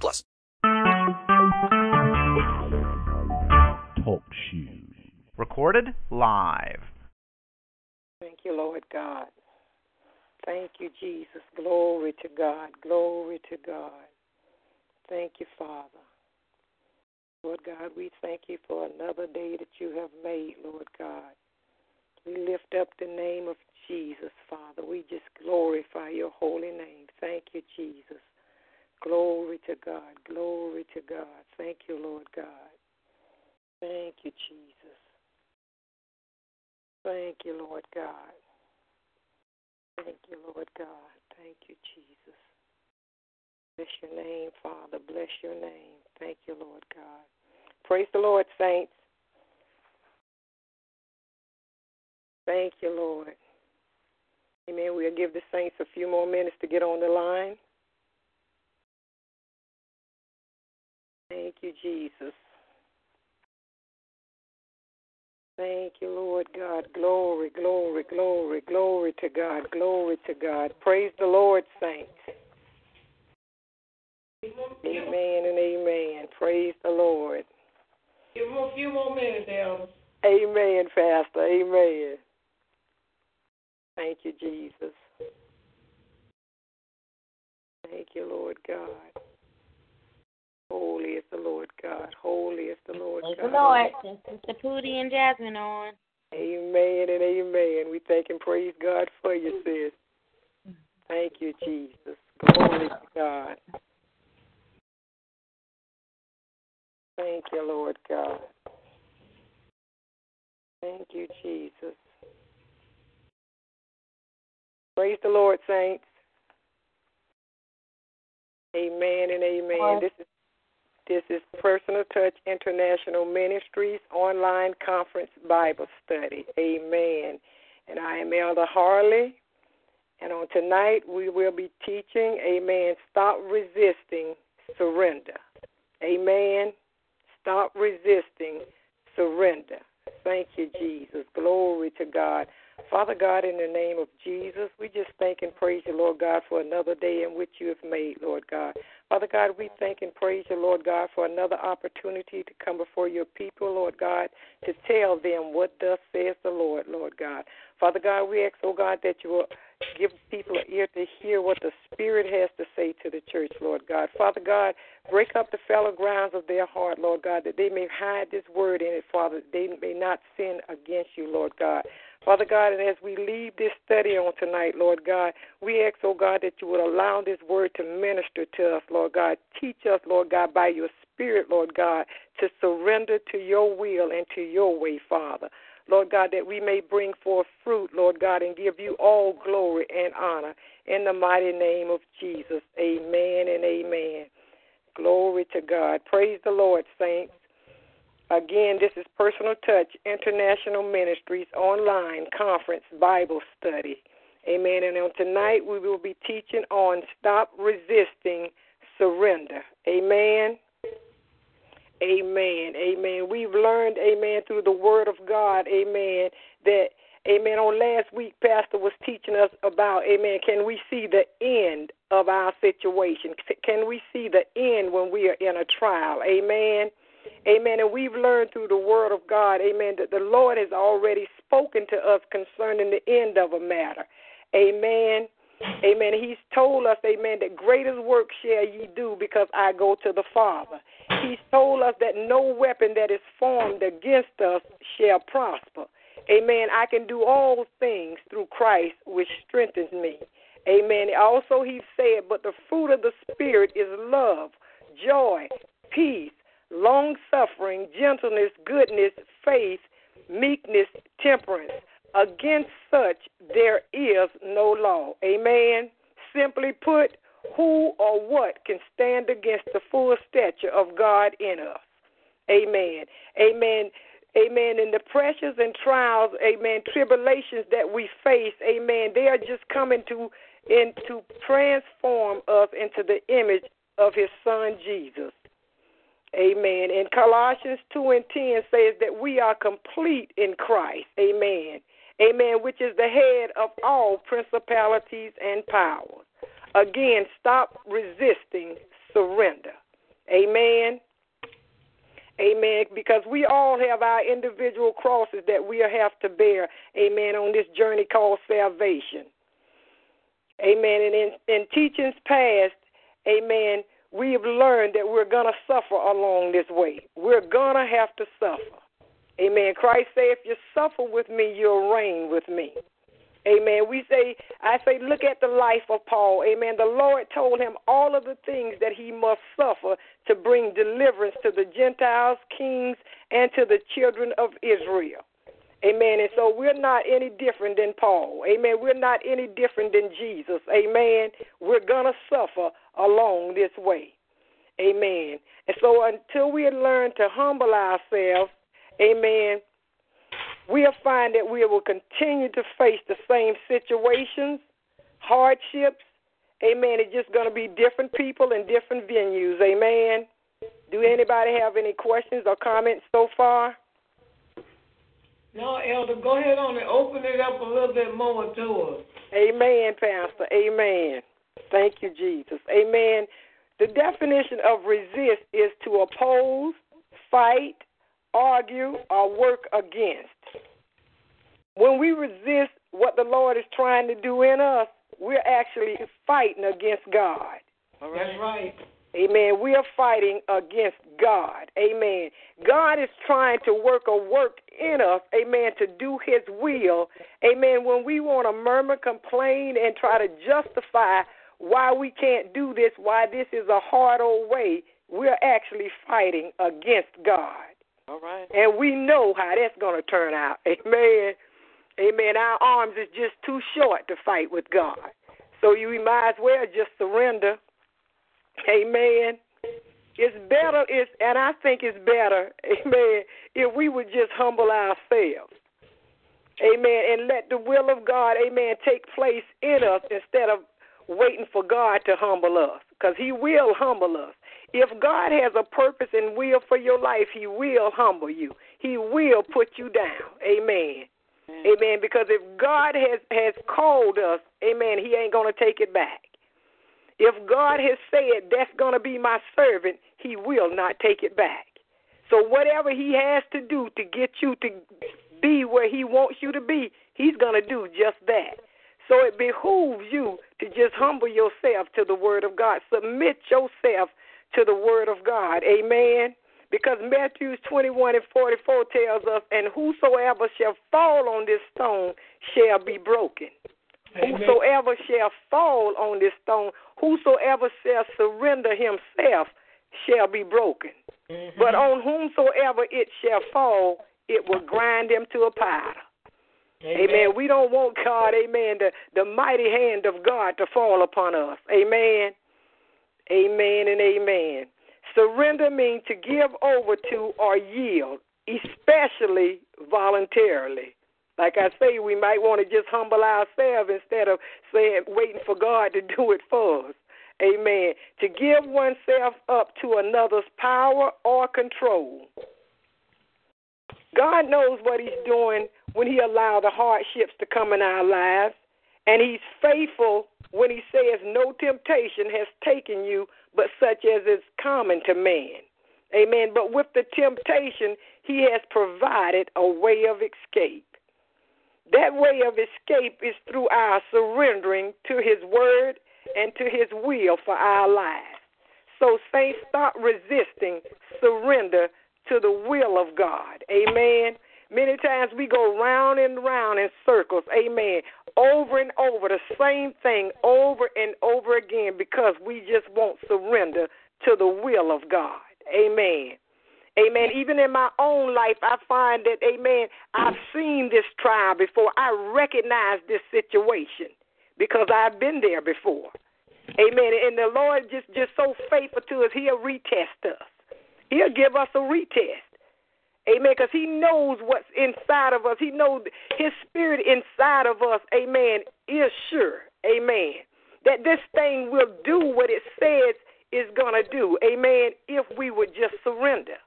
plus. Talk shoes. Recorded live. Thank you, Lord God. Thank you, Jesus. Glory to God. Glory to God. Thank you, Father. Lord God, we thank you for another day that you have made, Lord God. We lift up the name of Jesus, Father. We just glorify your holy name. Thank you, Jesus. Glory to God. Glory to God. Thank you, Lord God. Thank you, Jesus. Thank you, Lord God. Thank you, Lord God. Thank you, Jesus. Bless your name, Father. Bless your name. Thank you, Lord God. Praise the Lord, saints. Thank you, Lord. Amen. We'll give the saints a few more minutes to get on the line. Thank you, Jesus. Thank you, Lord God. Glory, glory, glory, glory to God. Glory to God. Praise the Lord, saints. Amen and amen. Praise the Lord. Give him a few more minutes. Amen, Pastor. Amen. Thank you, Jesus. Thank you, Lord God. Holy is the Lord God. Holy is the Lord Praise God. the Lord. Is Pootie and Jasmine on. Amen and amen. We thank and praise God for you, sis. Thank you, Jesus. Glory to God. Thank you, Lord God. Thank you, Jesus. Praise the Lord, saints. Amen and amen. This is this is Personal Touch International Ministries online conference Bible study. Amen. And I am Elder Harley. And on tonight we will be teaching, Amen. Stop resisting, surrender. Amen. Stop resisting, surrender. Thank you, Jesus. Glory to God. Father God, in the name of Jesus, we just thank and praise you, Lord God, for another day in which you have made, Lord God. Father God, we thank and praise you, Lord God, for another opportunity to come before your people, Lord God, to tell them what thus says the Lord, Lord God. Father God, we ask, oh God, that you will give people an ear to hear what the Spirit has to say to the church, Lord God. Father God, break up the fallow grounds of their heart, Lord God, that they may hide this word in it, Father, they may not sin against you, Lord God. Father God, and as we leave this study on tonight, Lord God, we ask, oh God, that you would allow this word to minister to us, Lord God. Teach us, Lord God, by your Spirit, Lord God, to surrender to your will and to your way, Father. Lord God, that we may bring forth fruit, Lord God, and give you all glory and honor. In the mighty name of Jesus, amen and amen. Glory to God. Praise the Lord, saints. Again, this is Personal Touch International Ministries online conference Bible study. Amen. And on tonight we will be teaching on stop resisting surrender. Amen. Amen. Amen. We've learned, amen, through the word of God, amen, that Amen. On last week, Pastor was teaching us about, amen, can we see the end of our situation? Can we see the end when we are in a trial? Amen. Amen. And we've learned through the word of God, amen, that the Lord has already spoken to us concerning the end of a matter. Amen. Amen. He's told us, amen, that greatest work shall ye do because I go to the Father. He's told us that no weapon that is formed against us shall prosper. Amen. I can do all things through Christ, which strengthens me. Amen. Also, he said, but the fruit of the Spirit is love, joy, peace, long suffering, gentleness, goodness, faith, meekness, temperance. Against such there is no law. Amen. Simply put, who or what can stand against the full stature of God in us? Amen. Amen. Amen. In the pressures and trials, amen, tribulations that we face, amen, they are just coming to in to transform us into the image of his son Jesus. Amen. And Colossians 2 and 10 says that we are complete in Christ. Amen. Amen. Which is the head of all principalities and powers. Again, stop resisting surrender. Amen. Amen. Because we all have our individual crosses that we have to bear. Amen. On this journey called salvation. Amen. And in, in teachings past, amen, we've learned that we're going to suffer along this way. We're going to have to suffer. Amen. Christ said, if you suffer with me, you'll reign with me. Amen. We say, I say, look at the life of Paul. Amen. The Lord told him all of the things that he must suffer to bring deliverance to the Gentiles, kings, and to the children of Israel. Amen. And so we're not any different than Paul. Amen. We're not any different than Jesus. Amen. We're going to suffer along this way. Amen. And so until we learn to humble ourselves, amen, we'll find that we will continue to face the same situations, hardships. Amen. It's just going to be different people in different venues. Amen. Do anybody have any questions or comments so far? No, Elder, go ahead on and open it up a little bit more to us. Amen, Pastor. Amen. Thank you, Jesus. Amen. The definition of resist is to oppose, fight, argue, or work against. When we resist what the Lord is trying to do in us, we're actually fighting against God. That's right. Amen. We are fighting against God. Amen. God is trying to work a work in us, amen, to do his will. Amen. When we want to murmur, complain, and try to justify why we can't do this, why this is a hard old way, we're actually fighting against God. All right. And we know how that's going to turn out. Amen. Amen. Our arms is just too short to fight with God. So you might as well just surrender. Amen. It's better, it's, and I think it's better, amen, if we would just humble ourselves. Amen. And let the will of God, amen, take place in us instead of waiting for God to humble us. Because He will humble us. If God has a purpose and will for your life, He will humble you. He will put you down. Amen. Amen. amen. Because if God has, has called us, amen, He ain't going to take it back. If God has said that's going to be my servant, he will not take it back. So whatever he has to do to get you to be where he wants you to be, he's going to do just that. So it behooves you to just humble yourself to the word of God. Submit yourself to the word of God. Amen. Because Matthew 21 and 44 tells us, and whosoever shall fall on this stone shall be broken. Amen. Whosoever shall fall on this stone, whosoever shall surrender himself shall be broken. Mm-hmm. But on whomsoever it shall fall, it will grind him to a powder. Amen. amen. We don't want God, amen, the, the mighty hand of God to fall upon us. Amen. Amen and amen. Surrender means to give over to or yield, especially voluntarily. Like I say, we might want to just humble ourselves instead of saying waiting for God to do it for us. Amen. To give oneself up to another's power or control. God knows what He's doing when He allows the hardships to come in our lives, and He's faithful when He says, No temptation has taken you but such as is common to man. Amen. But with the temptation, He has provided a way of escape. That way of escape is through our surrendering to His word and to His will for our lives. So, saints, stop resisting, surrender to the will of God. Amen. Many times we go round and round in circles. Amen. Over and over, the same thing over and over again because we just won't surrender to the will of God. Amen. Amen. Even in my own life, I find that, amen, I've seen this trial before. I recognize this situation because I've been there before. Amen. And the Lord just just so faithful to us, He'll retest us. He'll give us a retest. Amen. Because He knows what's inside of us. He knows His Spirit inside of us. Amen. Is sure. Amen. That this thing will do what it says is gonna do. Amen. If we would just surrender.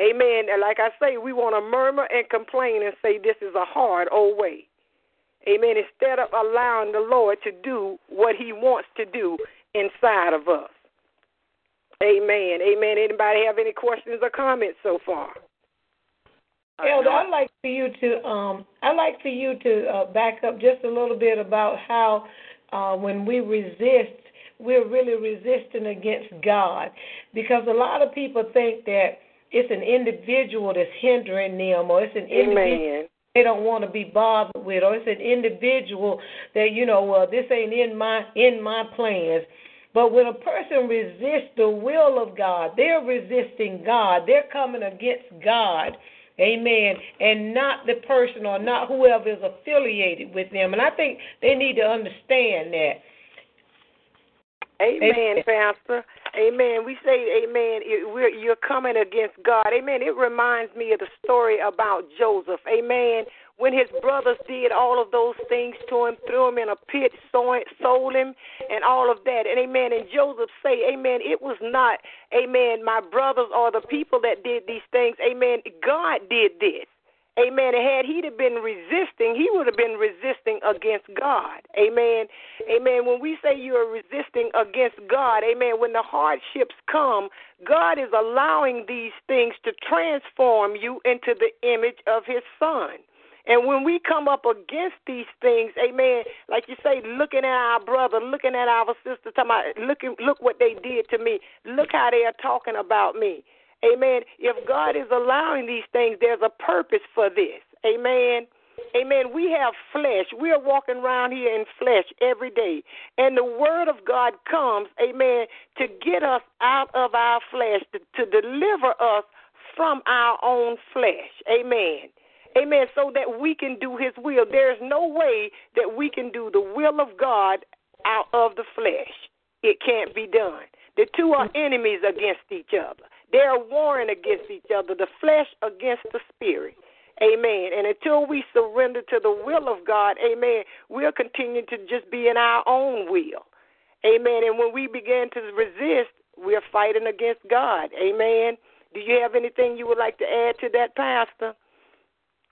Amen. And like I say, we want to murmur and complain and say this is a hard old way. Amen. Instead of allowing the Lord to do what He wants to do inside of us. Amen. Amen. Anybody have any questions or comments so far? Elder, I'd like for you to um, I'd like for you to uh, back up just a little bit about how uh, when we resist, we're really resisting against God, because a lot of people think that it's an individual that's hindering them, or it's an individual they don't want to be bothered with, or it's an individual that you know, well, this ain't in my in my plans. But when a person resists the will of God, they're resisting God. They're coming against God. Amen. And not the person or not whoever is affiliated with them. And I think they need to understand that. Amen, Amen. Pastor. Amen. We say, Amen. We're, you're coming against God. Amen. It reminds me of the story about Joseph. Amen. When his brothers did all of those things to him, threw him in a pit, sold him, and all of that. And Amen. And Joseph say, Amen. It was not, Amen, my brothers or the people that did these things. Amen. God did this. Amen. And had he have been resisting, he would have been resisting against God. Amen. Amen. When we say you are resisting against God, amen, when the hardships come, God is allowing these things to transform you into the image of his son. And when we come up against these things, amen, like you say, looking at our brother, looking at our sister, talking about, look, look what they did to me. Look how they are talking about me. Amen. If God is allowing these things, there's a purpose for this. Amen. Amen. We have flesh. We are walking around here in flesh every day. And the word of God comes, amen, to get us out of our flesh, to, to deliver us from our own flesh. Amen. Amen. So that we can do his will. There's no way that we can do the will of God out of the flesh. It can't be done. The two are mm. enemies against each other. They are warring against each other, the flesh against the spirit. Amen. And until we surrender to the will of God, amen, we'll continue to just be in our own will. Amen. And when we begin to resist, we're fighting against God. Amen. Do you have anything you would like to add to that, Pastor?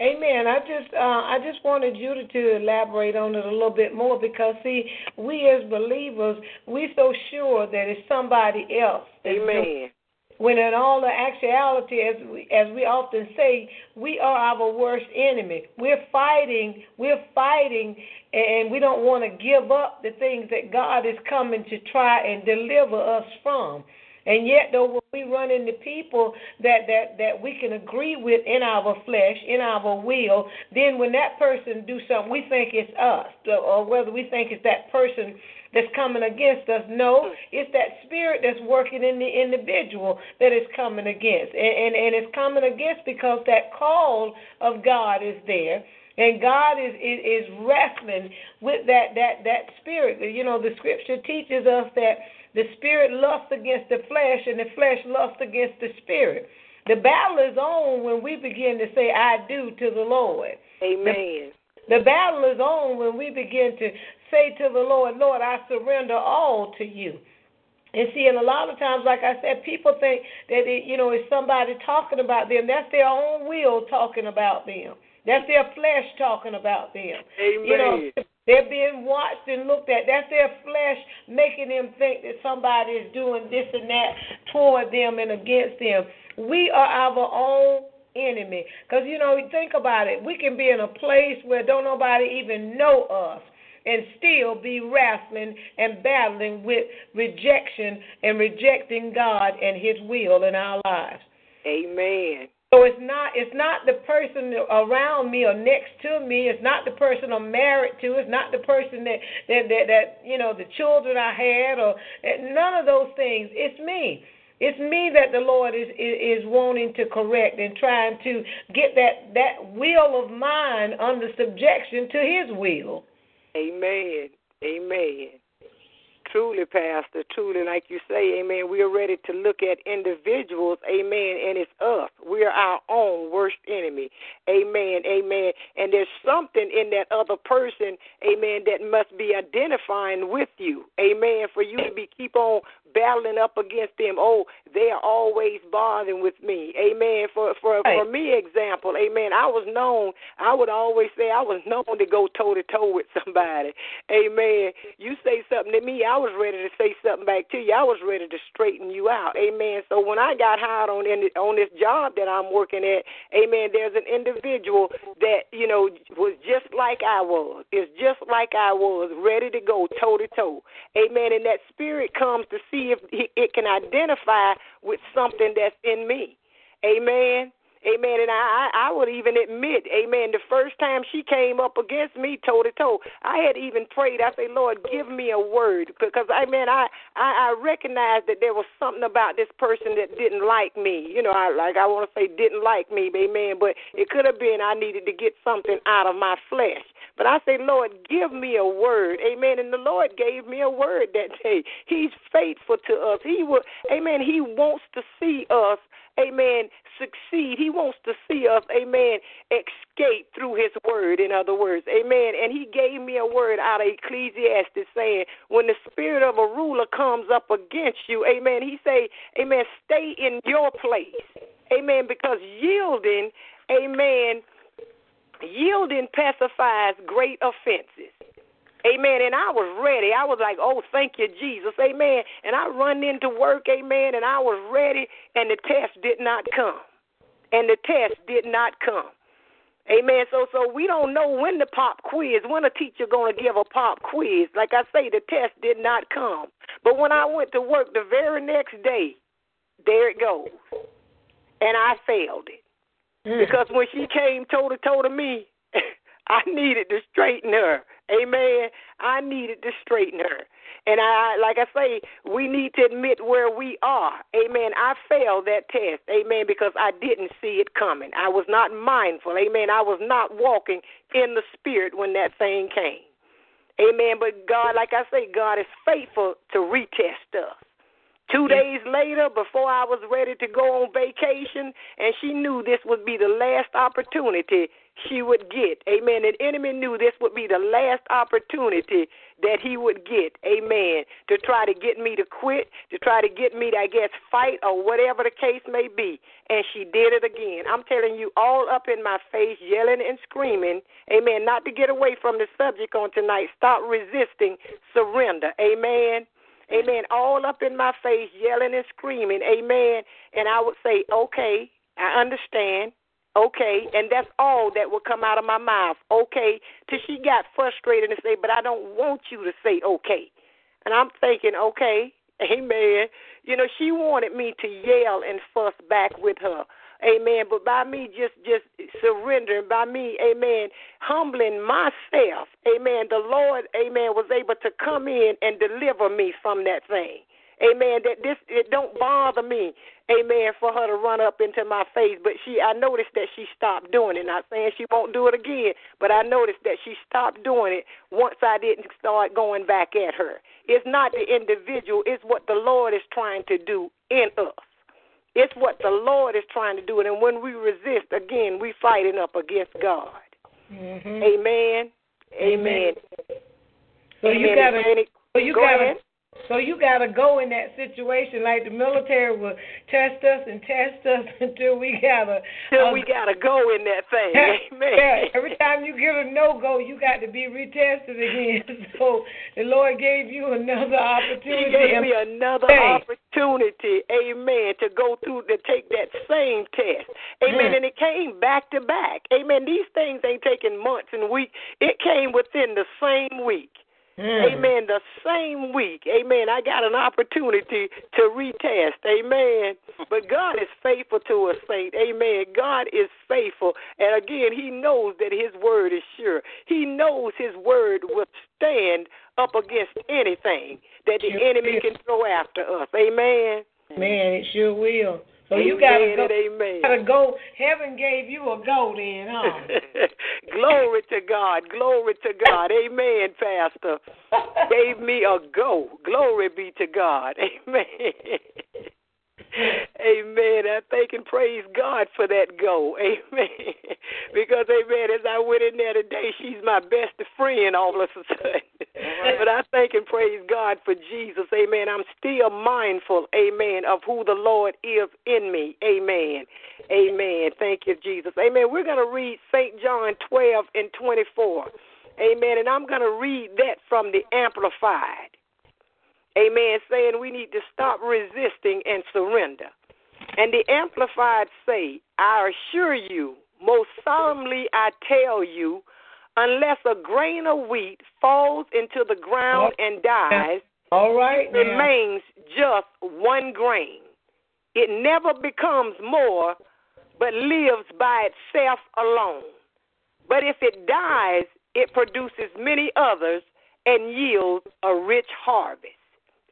Amen. I just uh, I just wanted you to, to elaborate on it a little bit more because see, we as believers, we so sure that it's somebody else. Amen. when in all the actuality, as we, as we often say, we are our worst enemy. We're fighting, we're fighting, and we don't want to give up the things that God is coming to try and deliver us from. And yet, though, when we run into people that, that, that we can agree with in our flesh, in our will, then when that person do something, we think it's us, or whether we think it's that person that's coming against us. No, it's that spirit that's working in the individual that is coming against. And, and, and it's coming against because that call of God is there. And God is, is is wrestling with that that that spirit. You know, the scripture teaches us that the spirit lusts against the flesh, and the flesh lusts against the spirit. The battle is on when we begin to say, "I do" to the Lord. Amen. The battle is on when we begin to say to the Lord, Lord, I surrender all to you. And see, and a lot of times, like I said, people think that it, you know, it's somebody talking about them. That's their own will talking about them. That's their flesh talking about them. Amen. You know, they're being watched and looked at. That's their flesh making them think that somebody is doing this and that toward them and against them. We are our own enemy. Because, you know, think about it. We can be in a place where don't nobody even know us and still be wrestling and battling with rejection and rejecting God and His will in our lives. Amen. So it's not it's not the person around me or next to me. It's not the person I'm married to. It's not the person that that that, that you know the children I had or none of those things. It's me. It's me that the Lord is, is is wanting to correct and trying to get that that will of mine under subjection to His will. Amen. Amen. Truly, Pastor, truly, like you say, amen, we are ready to look at individuals, amen, and it's us. We are our own worst enemy, amen, amen. And there's something in that other person, amen, that must be identifying with you, amen, for you to be keep on battling up against them. Oh, they are always bothering with me, amen. For for for me, example, amen. I was known. I would always say I was known to go toe to toe with somebody, amen. You say something to me, I was ready to say something back to you. I was ready to straighten you out, amen. So when I got hired on in, on this job that I'm working at, amen. There's an individual that you know was just like I was. Is just like I was, ready to go toe to toe, amen. And that spirit comes to see if it can identify with something that's in me, amen. Amen. And I, I would even admit, amen, the first time she came up against me toe to toe, I had even prayed. I say, Lord, give me a word. Because, amen, I, I, I recognized that there was something about this person that didn't like me. You know, I like I want to say didn't like me, amen, but it could have been I needed to get something out of my flesh. But I say, Lord, give me a word. Amen. And the Lord gave me a word that day. He's faithful to us. He will, amen. He wants to see us amen, succeed. He wants to see us, amen, escape through his word, in other words, amen. And he gave me a word out of Ecclesiastes saying, when the spirit of a ruler comes up against you, amen, he say, amen, stay in your place, amen, because yielding, amen, yielding pacifies great offenses. Amen. And I was ready. I was like, oh, thank you, Jesus. Amen. And I run into work, amen, and I was ready, and the test did not come. And the test did not come. Amen. So so we don't know when the pop quiz, when a teacher gonna give a pop quiz. Like I say, the test did not come. But when I went to work the very next day, there it goes. And I failed it. Mm. Because when she came toe to toe to me, I needed to straighten her. Amen. I needed to straighten her. And I, like I say, we need to admit where we are. Amen. I failed that test. Amen. Because I didn't see it coming. I was not mindful. Amen. I was not walking in the spirit when that thing came. Amen. But God, like I say, God is faithful to retest us. Two days later, before I was ready to go on vacation, and she knew this would be the last opportunity she would get. Amen. The enemy knew this would be the last opportunity that he would get. Amen. To try to get me to quit, to try to get me to, I guess, fight or whatever the case may be. And she did it again. I'm telling you, all up in my face, yelling and screaming. Amen. Not to get away from the subject on tonight. Stop resisting. Surrender. Amen. Amen. All up in my face, yelling and screaming. Amen. And I would say, okay, I understand. Okay. And that's all that would come out of my mouth. Okay. Till she got frustrated and say, but I don't want you to say okay. And I'm thinking, okay, amen. You know, she wanted me to yell and fuss back with her. Amen. But by me just just surrendering, by me, amen, humbling myself, amen, the Lord, amen, was able to come in and deliver me from that thing. Amen. That this it don't bother me, amen, for her to run up into my face. But she I noticed that she stopped doing it. Not saying she won't do it again, but I noticed that she stopped doing it once I didn't start going back at her. It's not the individual, it's what the Lord is trying to do in us. It's what the Lord is trying to do. And when we resist, again, we fighting up against God. Mhm. Amen. Amen. So you gotta, any- so you Go gotta, ahead. So you gotta go in that situation like the military will test us and test us until we gotta. Till um, we got to go in that thing. Amen. Yeah, every time you get a no go, you got to be retested again. So the Lord gave you another opportunity. He gave me another Hey. opportunity, amen, to go through to take that same test. Amen. Mm. And it came back to back. Amen. These things ain't taking months and weeks. It came within the same week. Mm. Amen. The same week. Amen. I got an opportunity to retest. Amen. But God is faithful to us, saint. Amen. God is faithful. And again, He knows that His word is sure. He knows His word will stand up against anything that the enemy can throw after us. Amen. Man, it sure will. So amen you gotta go. amen. Gotta go. Heaven gave you a go, then, huh? Glory to God. Glory to God. Amen, Pastor. Gave me a go. Glory be to God. Amen. Amen. I thank and praise God for that go. Amen. Because, amen, as I went in there today, she's my best friend all of a sudden. But I thank and praise God for Jesus. Amen. I'm still mindful, amen, of who the Lord is in me. Amen. Amen. Thank you, Jesus. Amen. We're going to read St. John 12 and 24. Amen. And I'm going to read that from the Amplified. Amen. Saying we need to stop resisting and surrender. And the Amplified say, I assure you, most solemnly I tell you, unless a grain of wheat falls into the ground and dies, All right. it remains just one grain. It never becomes more, but lives by itself alone. But if it dies, it produces many others and yields a rich harvest.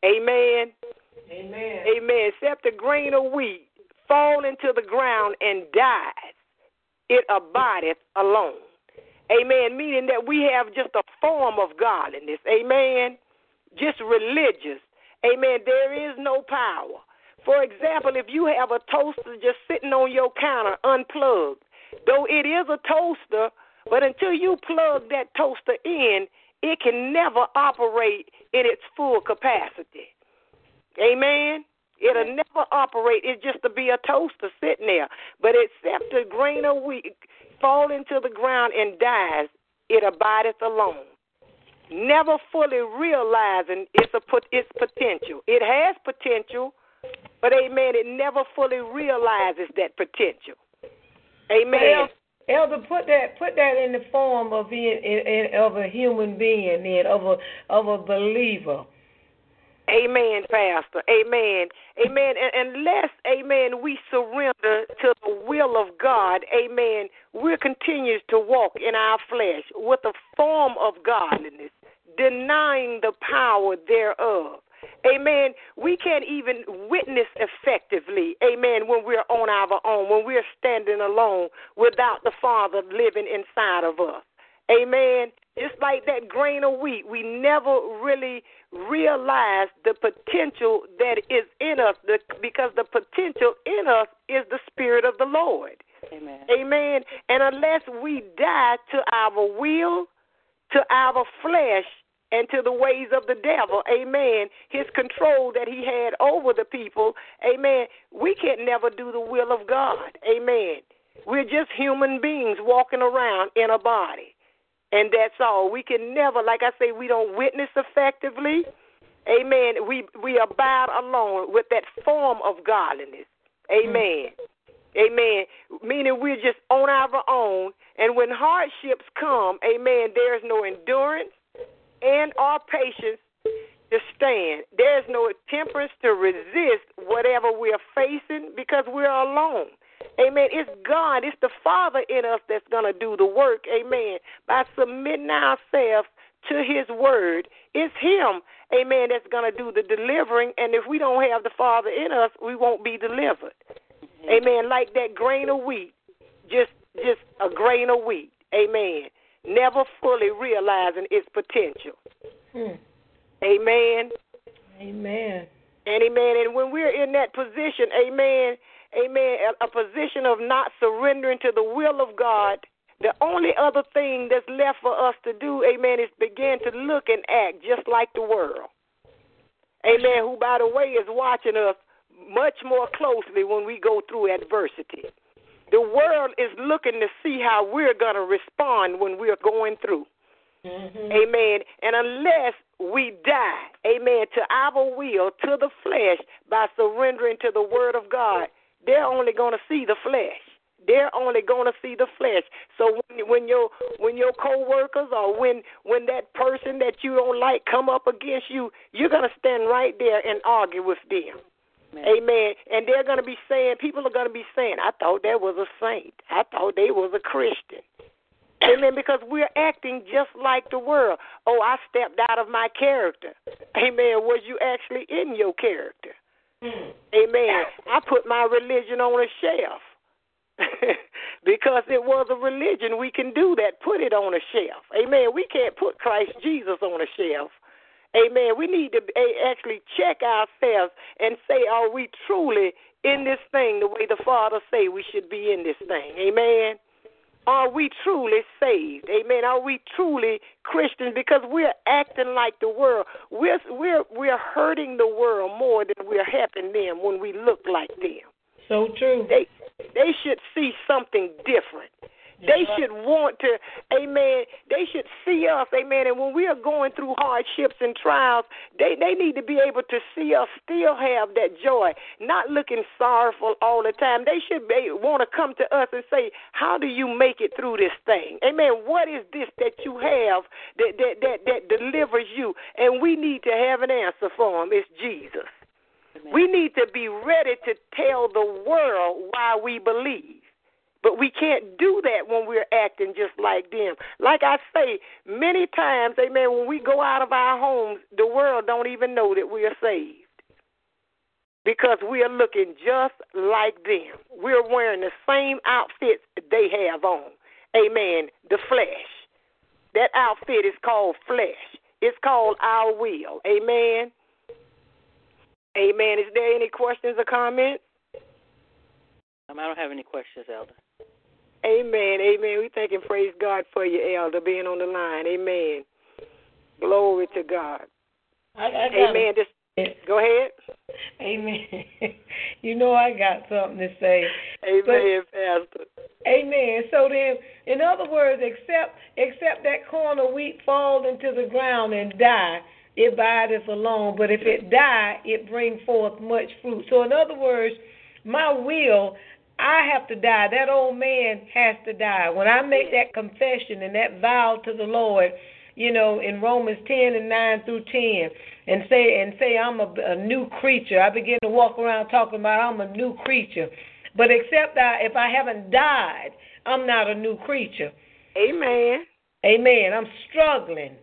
Amen. Amen. Amen. Except a grain of wheat fall into the ground and dies, it abideth alone. Amen. Meaning that we have just a form of godliness. Amen. Just religious. Amen. There is no power. For example, if you have a toaster just sitting on your counter unplugged, though it is a toaster, but until you plug that toaster in, it can never operate in its full capacity. Amen. It'll never operate. It's just to be a toaster sitting there. But except a grain of wheat fall into the ground and dies, it abideth alone. Never fully realizing its a put its potential. It has potential, but amen. It never fully realizes that potential. Amen. Elder, put that put that in the form of being in, in, of a human being, then of a of a believer. Amen, Pastor. Amen. Amen. And unless, amen, we surrender to the will of God, amen, we continue to walk in our flesh with a form of godliness, denying the power thereof. Amen. We can't even witness effectively, amen, when we're on our own, when we're standing alone without the Father living inside of us. Amen. Just like that grain of wheat, we never really realize the potential that is in us because the potential in us is the Spirit of the Lord. Amen. Amen. And unless we die to our will, to our flesh, and to the ways of the devil, amen, his control that he had over the people, amen, we can never do the will of God. Amen. We're just human beings walking around in a body. And that's all. We can never, like I say, we don't witness effectively. Amen. We we abide alone with that form of godliness. Amen. Amen. Meaning we're just on our own. And when hardships come, amen, there's no endurance and our patience to stand. There's no temperance to resist whatever we're facing because we're alone. Amen. It's God, it's the Father in us that's going to do the work. Amen. By submitting ourselves to His word, it's Him, amen, that's going to do the delivering. And if we don't have the Father in us, we won't be delivered. Amen. Like that grain of wheat, just just a grain of wheat. Amen. Never fully realizing its potential. Hmm. Amen. Amen. And amen. And when we're in that position, amen, amen, a, a position of not surrendering to the will of God, the only other thing that's left for us to do, amen, is begin to look and act just like the world. Amen. Who, by the way, is watching us much more closely when we go through adversity. The world is looking to see how we're going to respond when we're going through. Mm-hmm. Amen. And unless we die, amen, to our will, to the flesh, by surrendering to the word of God, they're only going to see the flesh. They're only going to see the flesh. So when when your when your coworkers or when when that person that you don't like come up against you, you're going to stand right there and argue with them. Amen. And they're going to be saying, people are going to be saying, I thought that was a saint. I thought they was a Christian. Amen. Because we're acting just like the world. Oh, I stepped out of my character. Amen. Was you actually in your character? Mm. Amen. I put my religion on a shelf. because it was a religion, we can do that. Put it on a shelf. Amen. We can't put Christ Jesus on a shelf. Amen. We need to eh, actually check ourselves and say, are we truly in this thing the way the Father say we should be in this thing? Amen. Are we truly saved? Amen. Are we truly Christians? Because we're acting like the world. We're we're we're hurting the world more than we're helping them when we look like them. So true. They they should see something different. They should want to, amen. They should see us, amen. And when we are going through hardships and trials, they, they need to be able to see us still have that joy, not looking sorrowful all the time. They should be, want to come to us and say, How do you make it through this thing? Amen. What is this that you have that, that, that, that delivers you? And we need to have an answer for them. It's Jesus. We need to be ready to tell the world why we believe. But we can't do that when we're acting just like them. Like I say many times, amen, when we go out of our homes, the world don't even know that we are saved. Because we are looking just like them. We're wearing the same outfits they have on. Amen. The flesh. That outfit is called flesh. It's called our will. Amen. Amen. Is there any questions or comments? Um, I don't have any questions, Elder. Amen. Amen. We thank and praise God for you, Elder, being on the line. Amen. Glory to God. I, I Amen. Just go ahead. Amen. you know I got something to say. Amen, but, Pastor. Amen. So then, in other words, except except that corn of wheat fall into the ground and die, it bideth alone. But if it die, it bring forth much fruit. So in other words, my will I have to die. That old man has to die. When I make that confession and that vow to the Lord, you know, in Romans 10 and 9 through 10, and say and say I'm a, a new creature. I begin to walk around talking about I'm a new creature. But except that if I haven't died, I'm not a new creature. Amen. Amen. I'm struggling.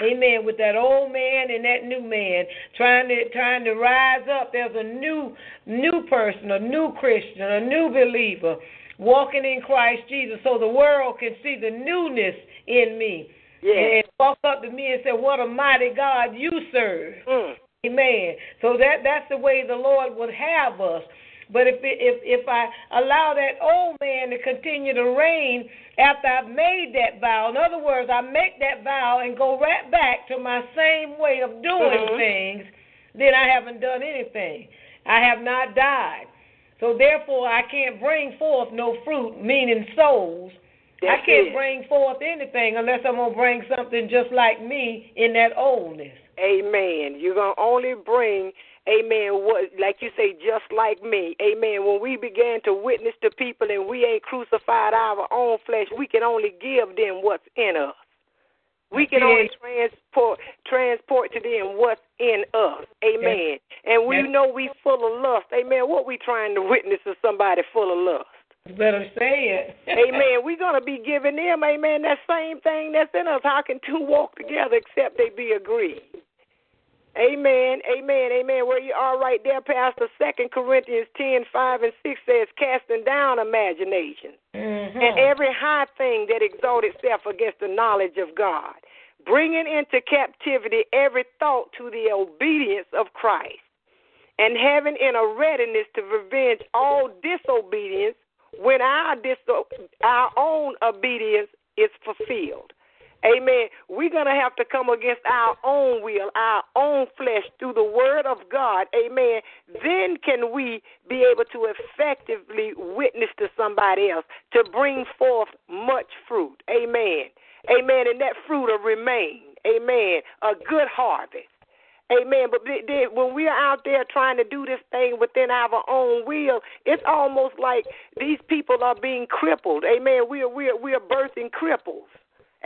Amen. With that old man and that new man trying to trying to rise up. There's a new new person, a new Christian, a new believer walking in Christ Jesus so the world can see the newness in me. Yeah. And walk up to me and say, What a mighty God you serve. Mm. Amen. So that that's the way the Lord would have us. But if if if I allow that old man to continue to reign after I've made that vow, in other words, I make that vow and go right back to my same way of doing mm-hmm. things, then I haven't done anything. I have not died. So therefore, I can't bring forth no fruit, meaning souls. That's I can't it. bring forth anything unless I'm gonna bring something just like me in that oldness. Amen. You're gonna only bring Amen. What, like you say, just like me. Amen. When we began to witness to people and we ain't crucified our own flesh, we can only give them what's in us. We can only transport transport to them what's in us. Amen. And we know we full of lust. Amen. What we trying to witness is somebody full of lust? You better say it. amen. We're gonna be giving them, amen, that same thing that's in us. How can two walk together except they be agreed? Amen, amen, amen. Where you are right there, Pastor. Second Corinthians ten, five and six says, casting down imagination mm-hmm. and every high thing that exalts itself against the knowledge of God, bringing into captivity every thought to the obedience of Christ, and having in a readiness to revenge all disobedience when our our own obedience is fulfilled. Amen. We're going to have to come against our own will, our own flesh through the word of God. Amen. Then can we be able to effectively witness to somebody else to bring forth much fruit. Amen. Amen. And that fruit will remain. Amen. A good harvest. Amen. But when we're out there trying to do this thing within our own will, it's almost like these people are being crippled. Amen. We are we are we are birthing cripples.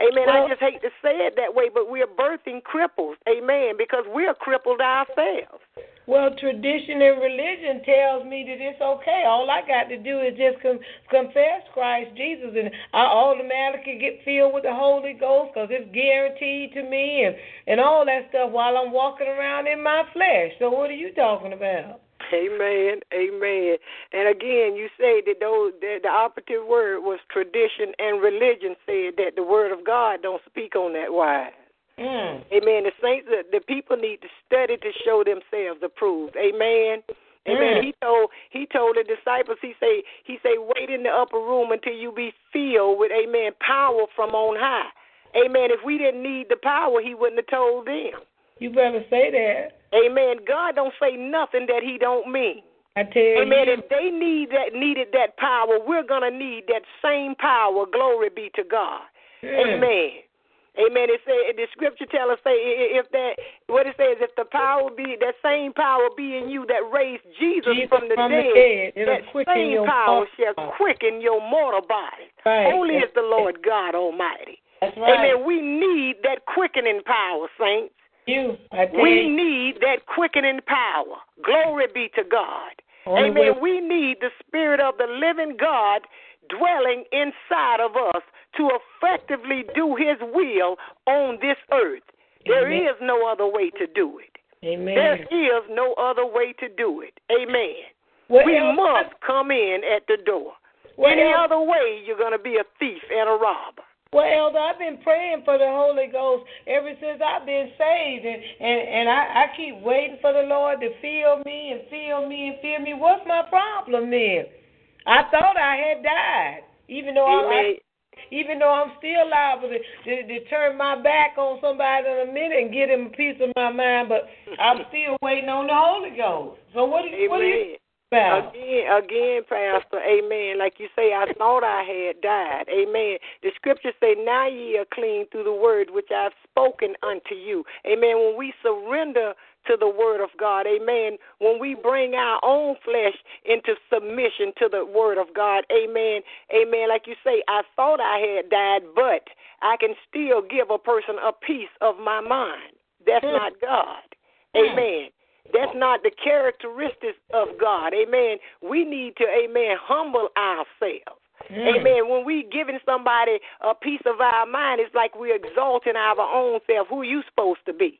Amen. Well, I just hate to say it that way, but we're birthing cripples. Amen. Because we're crippled ourselves. Well, tradition and religion tells me that it's okay. All I got to do is just com- confess Christ Jesus, and I automatically get filled with the Holy Ghost because it's guaranteed to me, and and all that stuff while I'm walking around in my flesh. So what are you talking about? Amen. Amen. And again, you say that those the, the operative word was tradition and religion said that the word of God don't speak on that wise. Mm. Amen. The saints, the, the people need to study to show themselves approved. Amen. Amen. Mm. He told he told the disciples. He say he say wait in the upper room until you be filled with amen power from on high. Amen. If we didn't need the power, he wouldn't have told them. You better say that. Amen. God don't say nothing that He don't mean. I tell Amen. you. If they need that needed that power, we're gonna need that same power. Glory be to God. Amen. Amen. It say the scripture tell us say if that what it says if the power be that same power be in you that raised Jesus, Jesus from the from the dead, dead, that same power shall quicken your mortal body. Right. Holy That's is the Lord God Almighty. That's right. Amen. We need that quickening power, saints. You. We need that quickening power. Glory be to God. Only Amen. way- We need the Spirit of the living God dwelling inside of us to effectively do His will on this earth. There Amen. is no other way to do it. Amen. There is no other way to do it. Amen. We must come in at the door. Any other way, you're going to be a thief and a robber. Well, Elder, I've been praying for the Holy Ghost ever since I've been saved, and and, and I, I keep waiting for the Lord to fill me and fill me and fill me. What's my problem then? I thought I had died, even though I, Amen. even though I'm still liable to, to, to turn my back on somebody in a minute and get him a piece of my mind, but I'm still waiting on the Holy Ghost. So what do you, what do you Again, again, Pastor, amen. Like you say, I thought I had died. Amen. The scriptures say, Now ye are clean through the word which I've spoken unto you. Amen. When we surrender to the word of God, amen. When we bring our own flesh into submission to the word of God, amen. Amen. Like you say, I thought I had died, but I can still give a person a piece of my mind. That's Mm. not God. Amen. That's not the characteristics of God. Amen. We need to, amen, humble ourselves. Mm. Amen. When we giving somebody a piece of our mind, it's like we're exalting our own self. Who you supposed to be?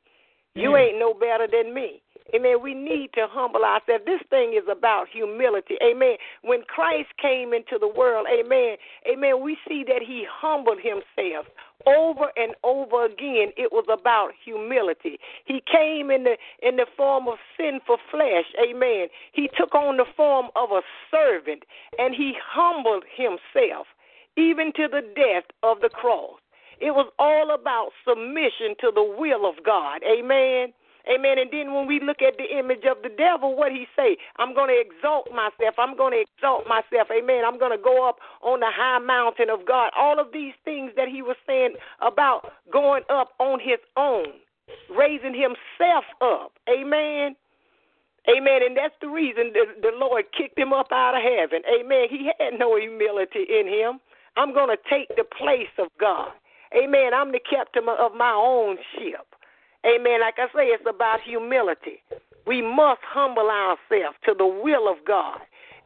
You Mm. ain't no better than me. Amen. We need to humble ourselves. This thing is about humility. Amen. When Christ came into the world, amen, amen, we see that he humbled himself over and over again. It was about humility. He came in the in the form of sinful flesh. Amen. He took on the form of a servant and he humbled himself even to the death of the cross. It was all about submission to the will of God. Amen. Amen. And then when we look at the image of the devil, what he say? I'm going to exalt myself. I'm going to exalt myself. Amen. I'm going to go up on the high mountain of God. All of these things that he was saying about going up on his own, raising himself up. Amen. Amen. And that's the reason the, the Lord kicked him up out of heaven. Amen. He had no humility in him. I'm going to take the place of God. Amen. I'm the captain of my own ship. Amen. Like I say, it's about humility. We must humble ourselves to the will of God.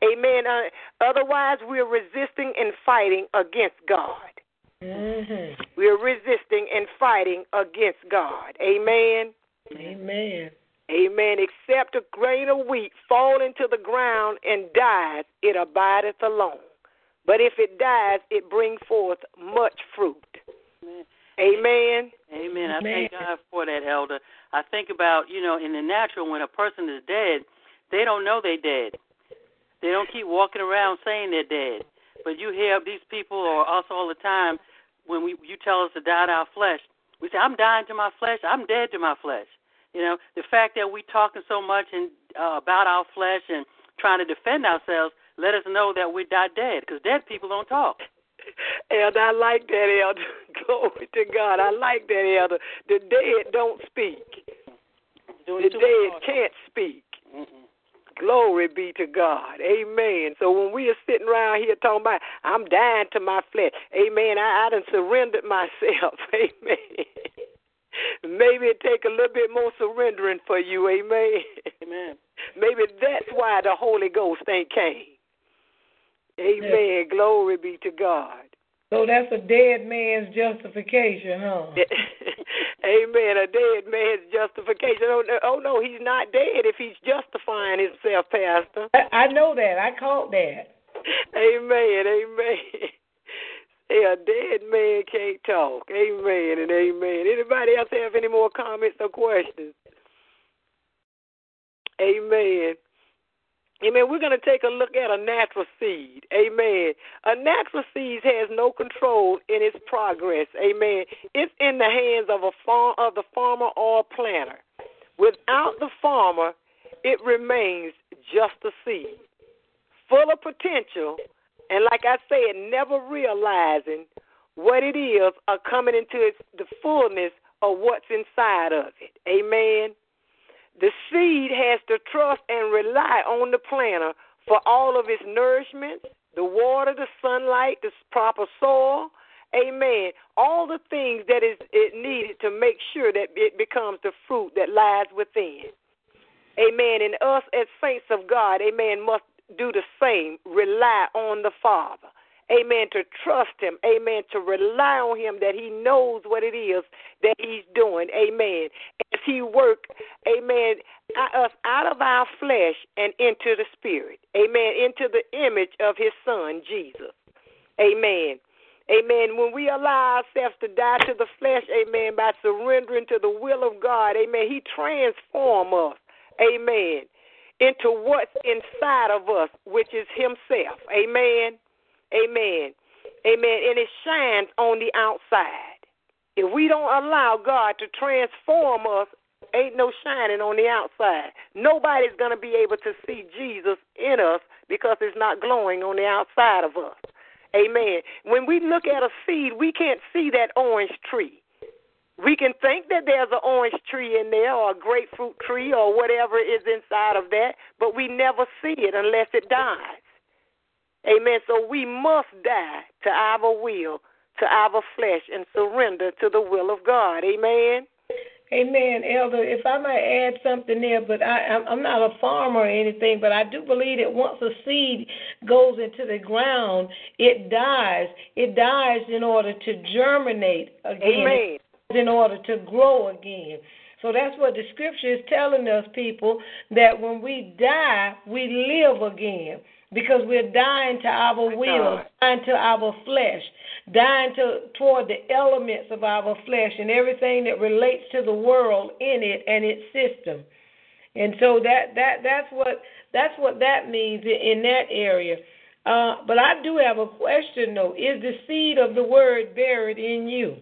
Amen. Uh, otherwise, we're resisting and fighting against God. Mm-hmm. We're resisting and fighting against God. Amen. Amen. Amen. Except a grain of wheat fall into the ground and dies, it abideth alone. But if it dies, it brings forth much fruit. Amen. Amen. Amen. I thank God for that, Elder. I think about, you know, in the natural, when a person is dead, they don't know they're dead. They don't keep walking around saying they're dead. But you hear these people or us all the time when we you tell us to die to our flesh. We say, I'm dying to my flesh. I'm dead to my flesh. You know, the fact that we talking so much and uh, about our flesh and trying to defend ourselves let us know that we're not dead because dead people don't talk. Elder, I like that, Elder. Glory to God. I like that, Elder. The dead don't speak. The dead can't speak. Mm-mm. Glory be to God. Amen. So when we are sitting around here talking about, I'm dying to my flesh. Amen. I, I done surrendered myself. Amen. Maybe it take a little bit more surrendering for you. Amen. Amen. Maybe that's why the Holy Ghost ain't came. Amen. Glory be to God. So that's a dead man's justification, huh? Amen. A dead man's justification. Oh no, oh, no, he's not dead if he's justifying himself, Pastor. I, I know that. I caught that. Amen. Amen. Yeah, a dead man can't talk. Amen and amen. Anybody else have any more comments or questions? Amen. Amen. We're going to take a look at a natural seed. Amen. A natural seed has no control in its progress. Amen. It's in the hands of a farm of the farmer or planter. Without the farmer, it remains just a seed, full of potential, and like I said, never realizing what it is or coming into its, the fullness of what's inside of it. Amen. The seed has to trust and rely on the planter for all of its nourishment, the water, the sunlight, the proper soil. Amen. All the things that is it needed to make sure that it becomes the fruit that lies within. Amen. And us as saints of God, amen, must do the same. Rely on the Father. Amen. To trust Him. Amen. To rely on Him that He knows what it is that He's doing. Amen. As He work, Amen, us out of our flesh and into the Spirit. Amen. Into the image of His Son, Jesus. Amen. Amen. When we allow ourselves to die to the flesh, amen, by surrendering to the will of God, amen, He transforms us, amen, into what's inside of us, which is Himself. Amen. Amen. Amen. And it shines on the outside. If we don't allow God to transform us, ain't no shining on the outside. Nobody's going to be able to see Jesus in us because it's not glowing on the outside of us. Amen. When we look at a seed, we can't see that orange tree. We can think that there's an orange tree in there or a grapefruit tree or whatever is inside of that, but we never see it unless it dies. Amen. So we must die to our will, to our flesh, and surrender to the will of God. Amen. Amen, Elder. If I might add something there, but I, I'm not a farmer or anything, but I do believe that once a seed goes into the ground, it dies. It dies in order to germinate again. Amen in order to grow again. So that's what the scripture is telling us, people, that when we die, we live again because we're dying to our will, dying to our flesh, dying to toward the elements of our flesh and everything that relates to the world in it and its system. And so that that that's what that's what that means in that area. Uh, but I do have a question though: Is the seed of the word buried in you?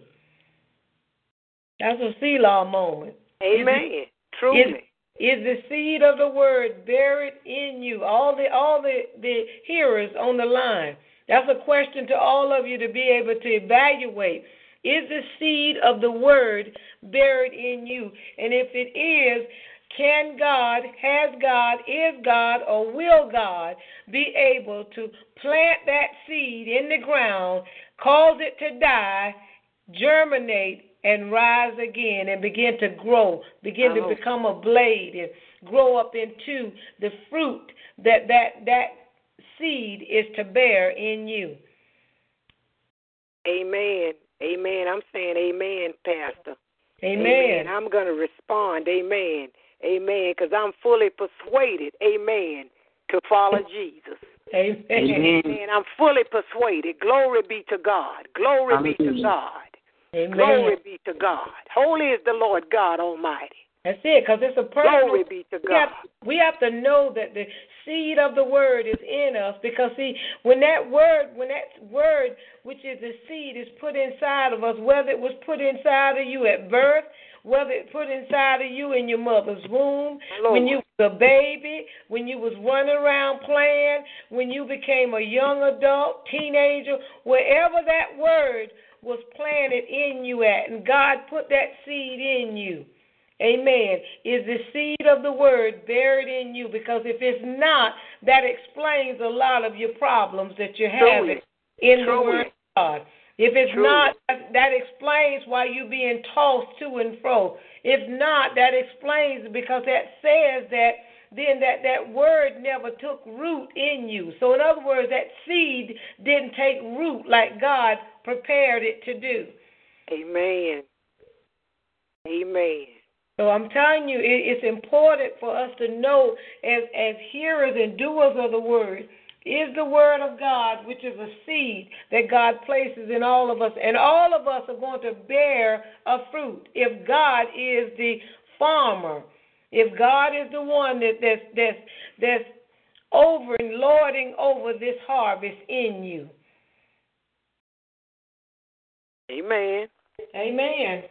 That's a Selah moment. Amen. Is, Truly. Is, is the seed of the word buried in you? All the all the, the hearers on the line. That's a question to all of you to be able to evaluate. Is the seed of the word buried in you? And if it is, can God, has God, is God, or will God be able to plant that seed in the ground, cause it to die, germinate, and rise again and begin to grow, begin to become a blade and grow up into the fruit that that that seed is to bear in you. Amen. Amen. I'm saying amen, Pastor. Amen. amen. I'm going to respond. Amen. Amen. Because I'm fully persuaded. Amen. To follow Jesus. Amen. Amen. I'm fully persuaded. Glory be to God. Glory be to God. Amen. Glory be to God. Holy is the Lord God Almighty. That's it, because it's a personal. Glory be to God. We have, we have to know that the seed of the word is in us, because see, when that word, when that word, which is the seed, is put inside of us, whether it was put inside of you at birth, whether it put inside of you in your mother's womb, Lord. when you was a baby, when you was running around playing, when you became a young adult, teenager, wherever that word was planted in you at, and God put that seed in you. Amen. Is the seed of the word buried in you? Because if it's not, that explains a lot of your problems that you're having in Truly. the word of God. If it's not, that explains why you're being tossed to and fro. If not, that explains because that says that then that, that word never took root in you. So, in other words, that seed didn't take root like God prepared it to do. Amen. Amen. So I'm telling you, it, it's important for us to know as as hearers and doers of the word is the word of God, which is a seed that God places in all of us, and all of us are going to bear a fruit if God is the farmer. If God is the one that, that's that's that's over and lording over this harvest in you. Amen. Amen.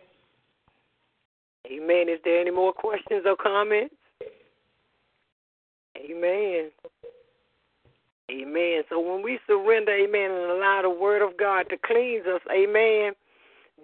Amen. Is there any more questions or comments? Amen. Amen. So when we surrender, amen, and allow the word of God to cleanse us, amen,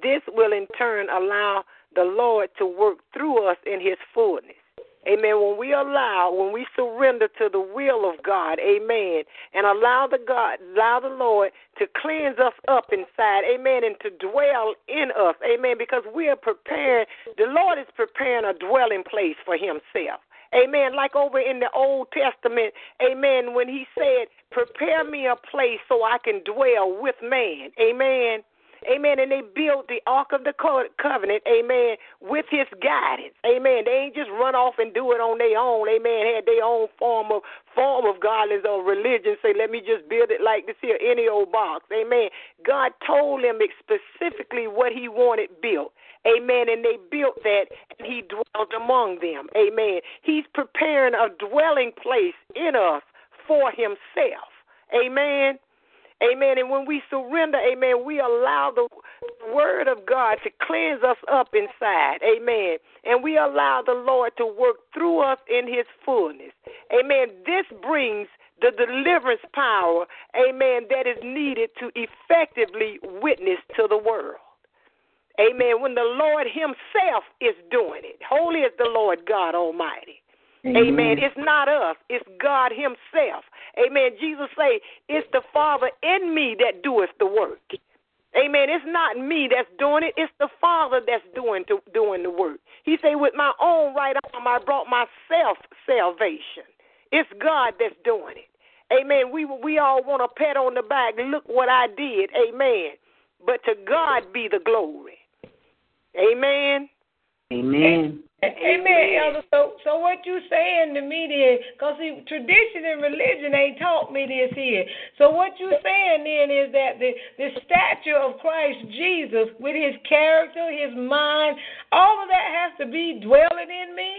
this will in turn allow the Lord to work through us in his fullness. Amen. When we allow, when we surrender to the will of God, amen, and allow the God, allow the Lord to cleanse us up inside, amen, and to dwell in us, amen, because we are preparing, the Lord is preparing a dwelling place for himself. Amen. Like over in the Old Testament, amen, when he said, Prepare me a place so I can dwell with man. Amen. Amen. And they built the Ark of the Covenant, amen, with his guidance. Amen. They ain't just run off and do it on their own. Amen. Had their own form of form of godliness or religion. Say, let me just build it like this here, any old box. Amen. God told them specifically what he wanted built. Amen. And they built that, and he dwelt among them. Amen. He's preparing a dwelling place in us for himself. Amen. Amen. And when we surrender, amen, we allow the word of God to cleanse us up inside. Amen. And we allow the Lord to work through us in his fullness. Amen. This brings the deliverance power, amen, that is needed to effectively witness to the world. Amen. When the Lord Himself is doing it. Holy is the Lord God Almighty. Amen. Amen. It's not us, it's God Himself. Amen. Jesus say, It's the Father in me that doeth the work. Amen. It's not me that's doing it, it's the Father that's doing to, doing the work. He say, With my own right arm I brought myself salvation. It's God that's doing it. Amen. We we all want a pat on the back. Look what I did. Amen. But to God be the glory. Amen. Amen. Amen, Elder. So, so what you saying to me then? Cause see, tradition and religion ain't taught me this here. So what you saying then is that the the stature of Christ Jesus, with His character, His mind, all of that has to be dwelling in me.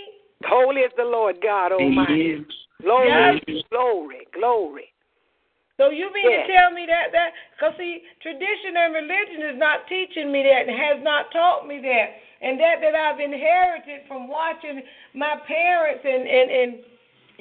Holy is the Lord God Almighty. Glory, yes. glory, glory. So you mean yes. to tell me that that because see, tradition and religion is not teaching me that and has not taught me that, and that that I've inherited from watching my parents and and and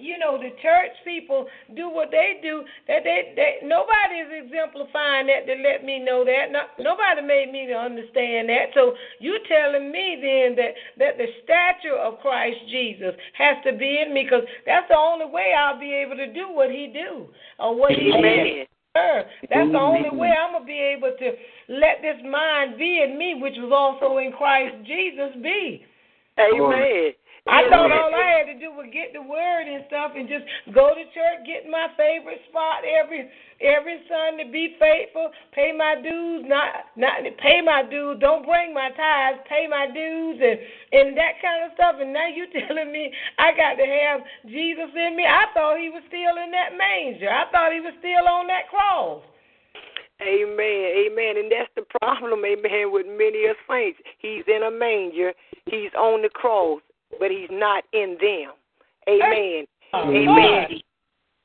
you know the church people do what they do that they, they nobody is exemplifying that to let me know that. No, nobody made me to understand that. So you telling me then that that the stature of christ jesus has to be in me because that's the only way i'll be able to do what he do or what he did uh, that's the only way I'm gonna be able to let this mind be in me, which was also in Christ Jesus, be. Amen. I thought all I had to do was get the word and stuff and just go to church, get my favorite spot every every Sunday, be faithful, pay my dues, not not pay my dues, don't bring my tithes, pay my dues and and that kind of stuff. And now you telling me I got to have Jesus in me. I thought he was still in that manger. I thought he was still on that cross. Amen. Amen. And that's the problem, amen, with many of saints. He's in a manger. He's on the cross but he's not in them. Amen. Amen.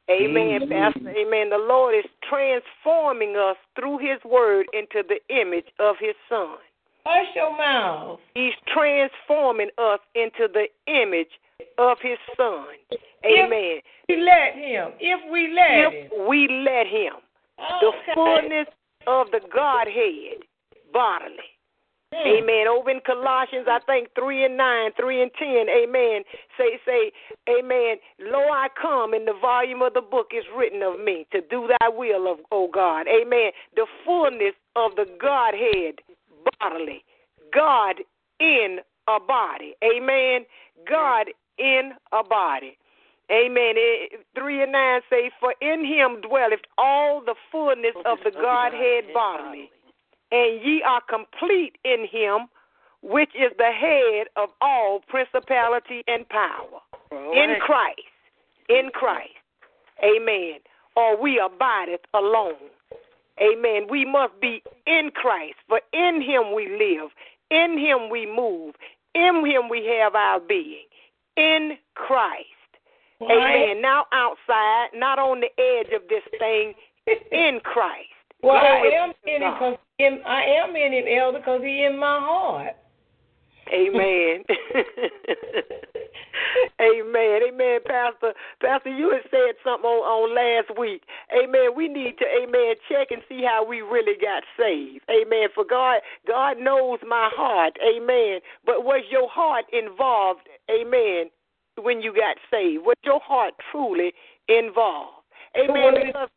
Amen, Pastor. Amen. The Lord is transforming us through his word into the image of his son. Hush your mouth. He's transforming us into the image of his son. Amen. If we let him. If we let if him. we let him. Okay. The fullness of the Godhead bodily. Mm. Amen. Over in Colossians, I think three and nine, three and ten. Amen. Say, say, Amen. Lo, I come. In the volume of the book is written of me to do Thy will, of O God. Amen. The fullness of the Godhead bodily. God in a body. Amen. God in a body. Amen. Three and nine say, For in him dwelleth all the fullness of the Godhead bodily and ye are complete in him which is the head of all principality and power. In Christ. In Christ. Amen. Or we abideth alone. Amen. We must be in Christ, for in him we live, in him we move, in him we have our being. In Christ. Amen. Now outside, not on the edge of this thing, in Christ. Well, Glory I am in him God. because I am in him, Elder, because he in my heart. Amen. Amen. Amen, Pastor. Pastor, you had said something on, on last week. Amen. We need to, amen, check and see how we really got saved. Amen. For God, God knows my heart. Amen. But was your heart involved, amen, when you got saved? Was your heart truly involved? Amen. Because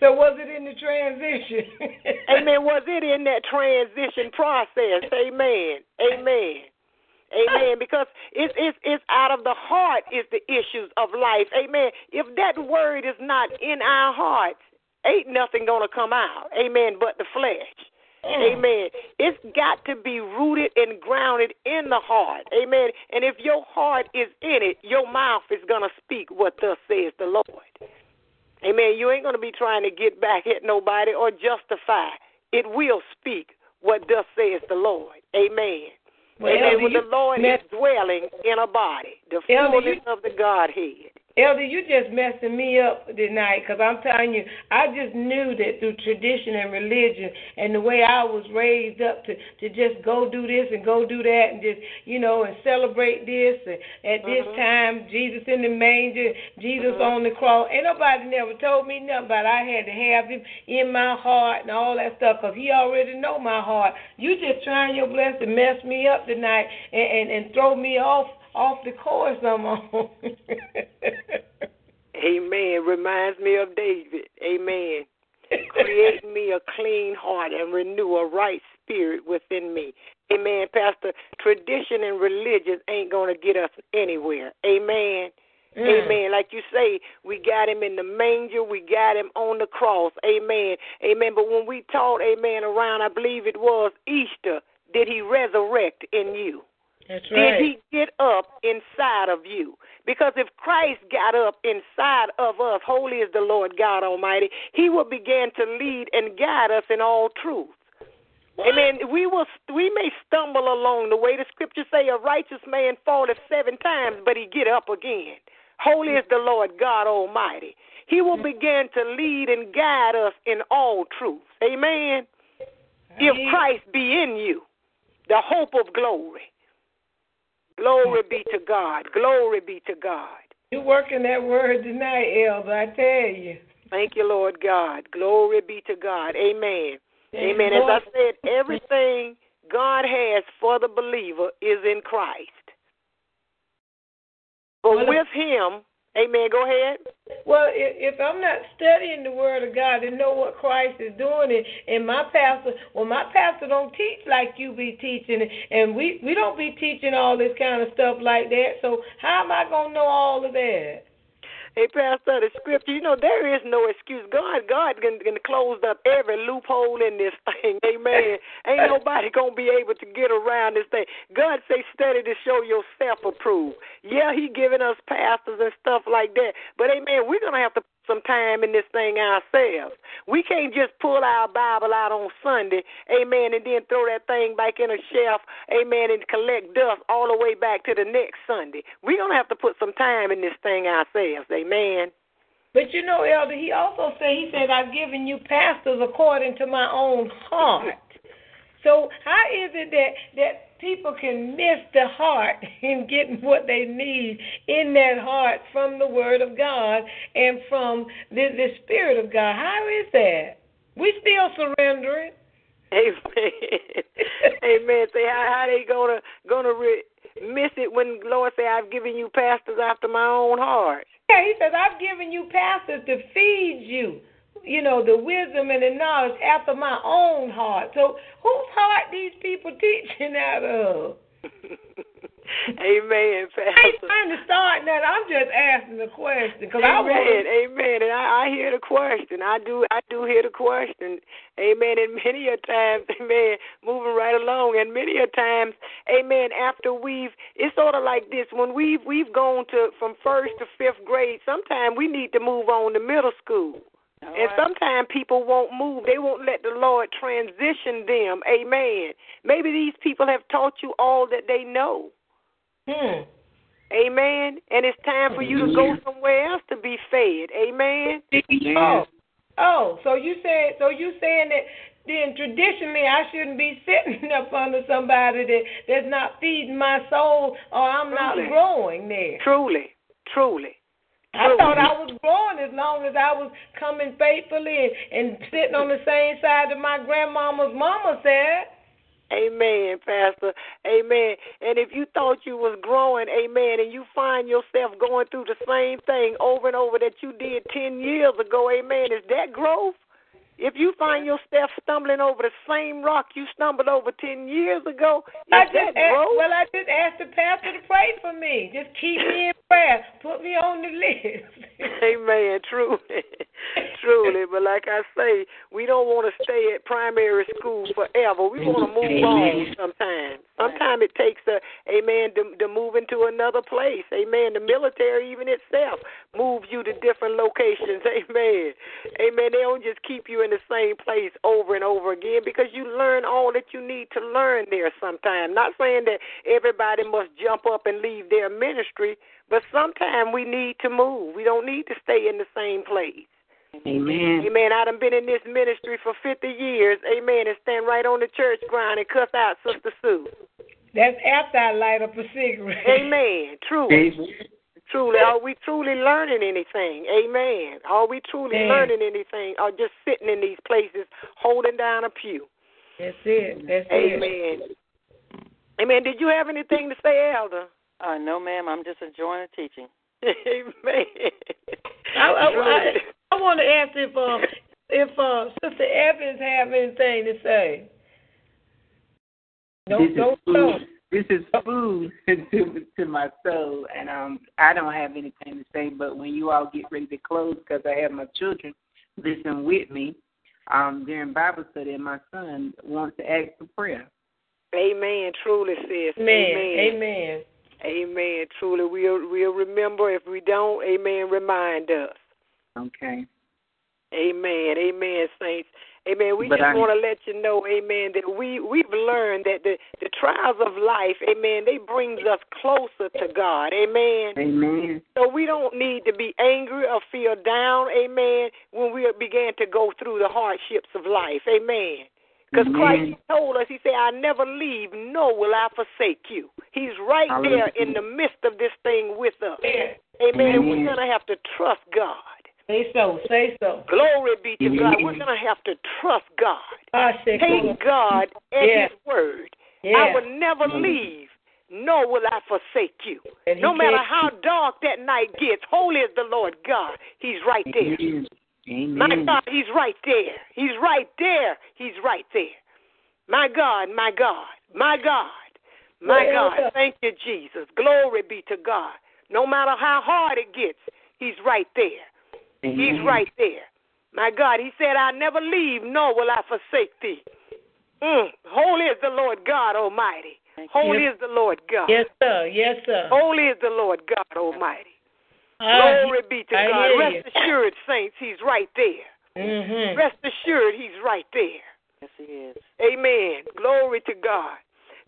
So was it in the transition? Amen. Was it in that transition process? Amen. Amen. Amen. Because it's it's it's out of the heart is the issues of life. Amen. If that word is not in our hearts, ain't nothing gonna come out. Amen. But the flesh. Mm. Amen. It's got to be rooted and grounded in the heart. Amen. And if your heart is in it, your mouth is going to speak what thus says the Lord. Amen. You ain't going to be trying to get back at nobody or justify. It will speak what thus says the Lord. Amen. Well, Amen. Elder, When you the Lord is dwelling in a body, the Elder, fullness you- of the Godhead. Elder, you just messing me up tonight because I'm telling you, I just knew that through tradition and religion and the way I was raised up to to just go do this and go do that and just you know and celebrate this and at this mm-hmm. time Jesus in the manger, Jesus mm-hmm. on the cross. Ain't nobody never told me nothing about I had to have him in my heart and all that stuff because he already know my heart. You just trying your best to mess me up tonight and and, and throw me off off the course I'm on. Amen. Reminds me of David. Amen. Create me a clean heart and renew a right spirit within me. Amen, Pastor. Tradition and religion ain't going to get us anywhere. Amen. Mm. Amen. Like you say, we got him in the manger, we got him on the cross. Amen. Amen. But when we taught, amen, around, I believe it was Easter, did he resurrect in you? That's Did he get up inside of you? Because if Christ got up inside of us, holy is the Lord God Almighty, he will begin to lead and guide us in all truth. Amen. We will we may stumble along the way. The scriptures say a righteous man falleth seven times, but he get up again. Holy is the Lord God Almighty. He will mm. begin to lead and guide us in all truth. Amen. If Christ be in you, the hope of glory. Glory be to God. Glory be to God. You're working that word tonight, Elder, I tell you. Thank you, Lord God. Glory be to God. Amen. Thank Amen. As I said, everything God has for the believer is in Christ. But with Him, Amen. Go ahead. Well, if, if I'm not studying the Word of God and know what Christ is doing, and, and my pastor, well, my pastor don't teach like you be teaching, and we we don't be teaching all this kind of stuff like that. So how am I gonna know all of that? Hey, Pastor, the scripture, you know, there is no excuse. God, God can, can close up every loophole in this thing. Amen. Ain't nobody going to be able to get around this thing. God say study to show yourself approved. Yeah, he giving us pastors and stuff like that. But, amen, we're going to have to some time in this thing ourselves. We can't just pull our Bible out on Sunday, amen, and then throw that thing back in a shelf, amen, and collect dust all the way back to the next Sunday. We're going to have to put some time in this thing ourselves, amen. But you know, Elder, he also said, he said, I've given you pastors according to my own heart. So how is it that that people can miss the heart in getting what they need in that heart from the Word of God and from the, the Spirit of God? How is that? We still surrendering. Amen. Amen. Say how how they gonna gonna re- miss it when Lord say I've given you pastors after my own heart. Yeah, he says, I've given you pastors to feed you, you know, the wisdom and the knowledge after my own heart. So whose heart these people teaching out of? Amen, I ain't trying to start nothing. I'm just asking a question because I Amen, want. amen. And I, I hear the question. I do, I do hear the question. Amen. And many a times, amen, moving right along. And many a times, amen. After we've, it's sort of like this. When we've we've gone to from first to fifth grade, sometimes we need to move on to middle school. All And right. sometimes people won't move. They won't let the Lord transition them. Amen. Maybe these people have taught you all that they know. Hmm. Amen. And it's time for you to go somewhere else to be fed. Amen. Oh, oh. So you said, so you saying that then traditionally I shouldn't be sitting up under somebody that that's not feeding my soul, or I'm not growing there. Truly. Truly. I thought I was growing as long as I was coming faithfully and, and sitting on the same side that my grandmama's mama said. Amen, Pastor. Amen. And if you thought you was growing, amen, and you find yourself going through the same thing over and over that you did 10 years ago, amen, is that growth? If you find yourself stumbling over the same rock you stumbled over 10 years ago, I just asked, well, I just asked the pastor to pray for me. Just keep me in prayer. Put me on the list. Amen. Truly. Truly. But like I say, we don't want to stay at primary school forever. We want to move on sometimes. Sometimes it takes a amen to, to move into another place. Amen. The military even itself moves you to different locations. Amen. Amen. They don't just keep you in the same place over and over again because you learn all that you need to learn there sometimes. Not saying that everybody must jump up and leave their ministry, but sometimes we need to move. We don't need to stay in the same place. Amen. Amen. I done been in this ministry for 50 years. Amen. And stand right on the church ground and cuss out Sister Sue. That's after I light up a cigarette. Amen. Truly. Amen. Truly. Are we truly learning anything? Amen. Are we truly Amen. learning anything or just sitting in these places holding down a pew? That's it. That's it. Amen. Amen. Did you have anything to say, Elder? Uh, no, ma'am. I'm just enjoying the teaching. Amen. I, I, Truly. I, I want to ask if uh, if uh, Sister Evans have anything to say. No, this is no, food. no. This is food to to my soul, and um, I don't have anything to say. But when you all get ready to close, because I have my children listen with me um, during Bible study, and my son wants to ask for prayer. Amen. Truly, sis. Amen. Amen. Amen. Amen. Truly, we'll we'll remember. If we don't, Amen. Remind us. Okay. Amen. Amen, saints. Amen. We But just I- want to let you know, Amen, that we we've learned that the the trials of life, Amen, they brings us closer to God. Amen. Amen. So we don't need to be angry or feel down, Amen, when we begin to go through the hardships of life. Amen. Because Christ told us, He said, I never leave, nor will I forsake you. He's right there in the midst of this thing with us. Amen. And we're going to have to trust God. Say so. Say so. Glory be to God. Mm-hmm. We're going to have to trust God. I say Take God at Yeah. His word. Yeah. I will never mm-hmm. leave, nor will I forsake you. No matter how dark that night gets, holy is the Lord God. He's right there. Amen. My God, He's right there. He's right there. He's right there. My God, my God, my God, my God. Thank you, Jesus. Glory be to God. No matter how hard it gets, He's right there. He's right there. My God, He said, I'll never leave, nor will I forsake thee. Mm. Holy is the Lord God Almighty. Holy is the Lord God. Yes, sir. Yes, sir. Holy is the Lord God Almighty. I- Glory be to I God. Rest you. assured, saints, He's right there. Mhm. Rest assured, He's right there. Yes, he is. Amen. Glory to God.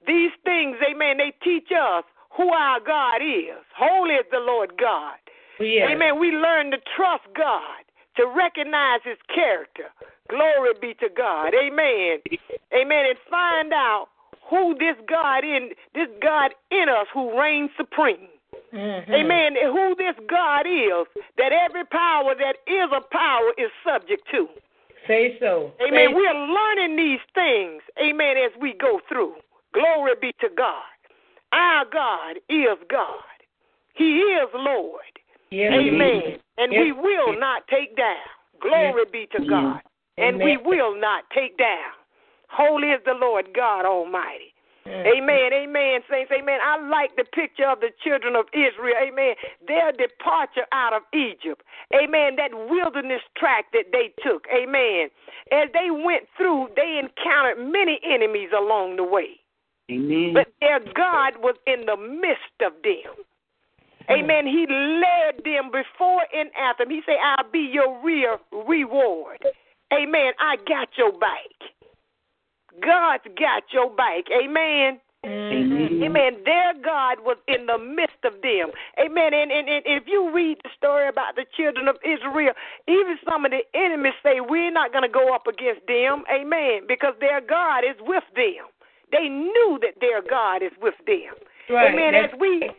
These things, amen, they teach us who our God is. Holy is the Lord God. Yeah. Amen. We learn to trust God, to recognize His character. Glory be to God. Amen. Amen. And find out who this God in this God in us who reigns supreme. Mhm. Amen. Who this God is that every power that is a power is subject to. Say so. Amen. Say- We are learning these things, amen, as we go through. Glory be to God. Our God is God. He is Lord. Yes, Amen. And Yes. we will not take down. Glory be to God. And we will not take down. Holy is the Lord God Almighty. Amen, amen, saints, amen. I like the picture of the children of Israel, amen. Their departure out of Egypt, amen. That wilderness track that they took, amen. As they went through, they encountered many enemies along the way. Amen. But their God was in the midst of them. Amen. He led them before and after. He said, I'll be your real reward. Amen. I got your back. God's got your back. Mm-hmm. Amen. Amen. Amen. Their God was in the midst of them. Amen. And, and, and if you read the story about the children of Israel, even some of the enemies say, We're not going to go up against them. Amen. Because their God is with them. They knew that their God is with them. Right. Amen. That's- As we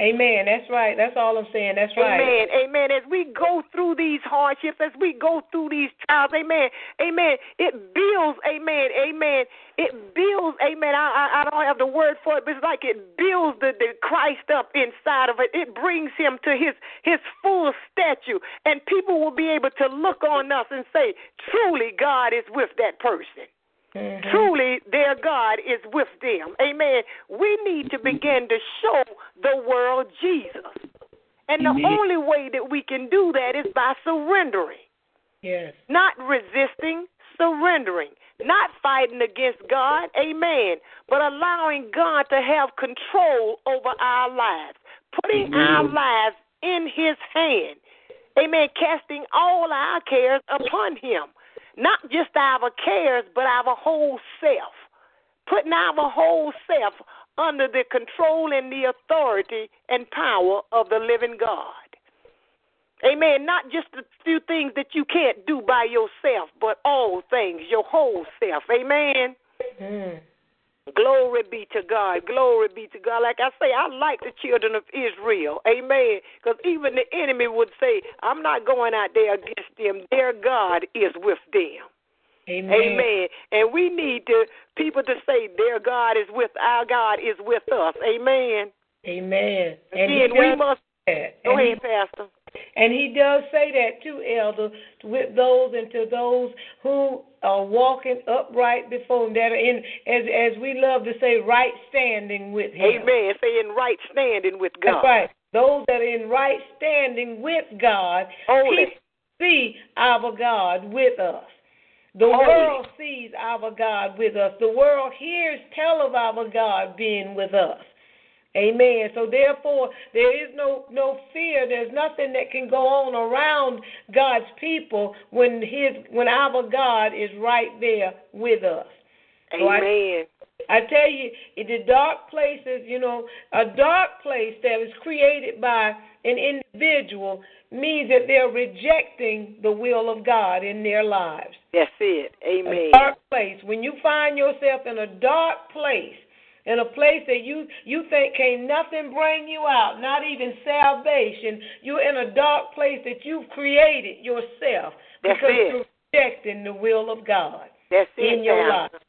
Amen. That's right. That's all I'm saying. That's right. Amen. Amen. As we go through these hardships, as we go through these trials, amen. Amen. It builds, amen. Amen. It builds, amen. I, I, I don't have the word for it, but it's like it builds the, the Christ up inside of it. It brings him to his his full statue. And people will be able to look on us and say, truly God is with that person. Mhm. Truly, their God is with them. Amen. We need to begin to show the world Jesus. And the only way that we can do that is by surrendering, Yes. not resisting, surrendering, not fighting against God. Amen. But allowing God to have control over our lives, putting Amen. our lives in His hand. Amen. Casting all our cares upon Him. Not just our cares, but our whole self. Putting our whole self under the control and the authority and power of the living God. Amen. Not just the few things that you can't do by yourself, but all things, your whole self. Amen. Mm. Glory be to God. Glory be to God. Like I say, I like the children of Israel. Amen. Because even the enemy would say, I'm not going out there against them. Their God is with them. Amen. Amen. And we need to people to say their God is with our God is with us. Amen. Amen. And he Again, we must that. go ahead, Pastor. And he does say that too, Elder, with those and to those who are walking upright before him, that are in, as as we love to say, right standing with him. Amen. Say in right standing with God. That's right. Those that are in right standing with God, Holy. see our God with us. The Holy. world sees our God with us. The world hears tell of our God being with us. Amen. So therefore, there is no no fear. There's nothing that can go on around God's people when his when our God is right there with us. So I- Amen. I tell you, in the dark places, you know, a dark place that was created by an individual means that they're rejecting the will of God in their lives. That's it. Amen. A dark place. When you find yourself in a dark place, in a place that you you think can't nothing bring you out, not even salvation, you're in a dark place that you've created yourself That's because it. you're rejecting the will of God That's it. in your Pastor. life.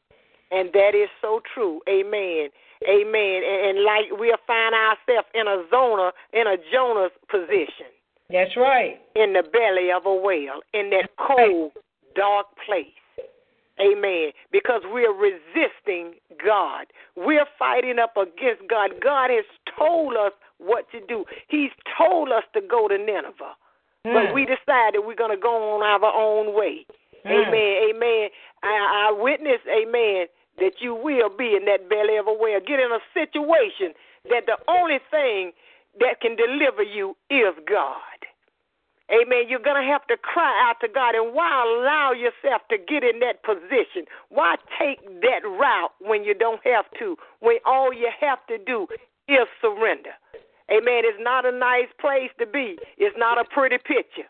And that is so true. Amen. Amen. And, and like we'll find ourselves in a zona, in a Jonah's position, That's right. in the belly of a whale, in that cold, dark place. Amen. Because we're resisting God. We're fighting up against God. God has told us what to do. He's told us to go to Nineveh. But Mm. we decided we're going to go on our own way. Mm. Amen. Amen. I, I witness, amen, that you will be in that belly of a whale. Get in a situation that the only thing that can deliver you is God. Amen. You're going to have to cry out to God. And why allow yourself to get in that position? Why take that route when you don't have to, when all you have to do is surrender? Amen. It's not a nice place to be, it's not a pretty picture.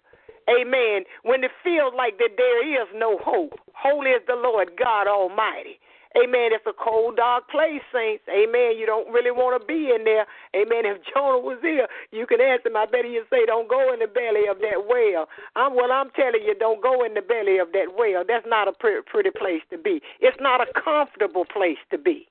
Amen. When it feels like that there is no hope. Holy is the Lord God Almighty. Amen. It's a cold, dark place, saints. Amen. You don't really want to be in there. Amen. If Jonah was here, you can ask him. I bet he'd say, "Don't go in the belly of that whale." I'm well. I'm telling you, don't go in the belly of that whale. That's not a pretty, pretty place to be. It's not a comfortable place to be.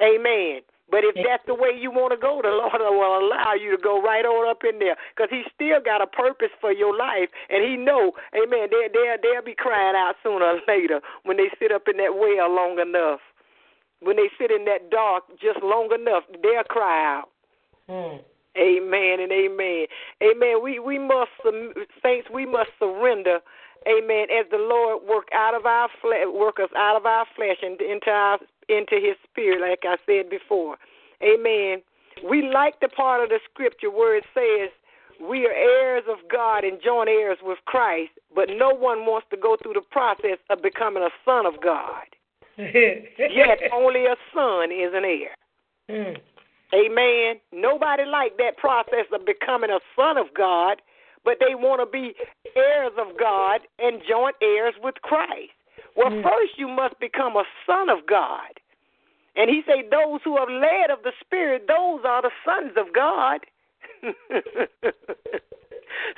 Amen. But if that's the way you want to go, the Lord will allow you to go right on up in there, because He still got a purpose for your life, and He know, Amen. They they they'll be crying out sooner or later when they sit up in that well long enough. when they sit in that dark just long enough, they'll cry out. Mm. Amen and amen. Amen. We we must saints. We must surrender. Amen. As the Lord work out of our flesh, work us out of our flesh and into our into His Spirit, like I said before. Amen. We like the part of the Scripture where it says we are heirs of God and joint heirs with Christ, but no one wants to go through the process of becoming a son of God. Yet only a son is an heir. Mm. Amen. Nobody like that process of becoming a son of God, but they want to be heirs of God and joint heirs with Christ. Well, Mm. first you must become a son of God. And he said, Those who are led of the Spirit, those are the sons of God.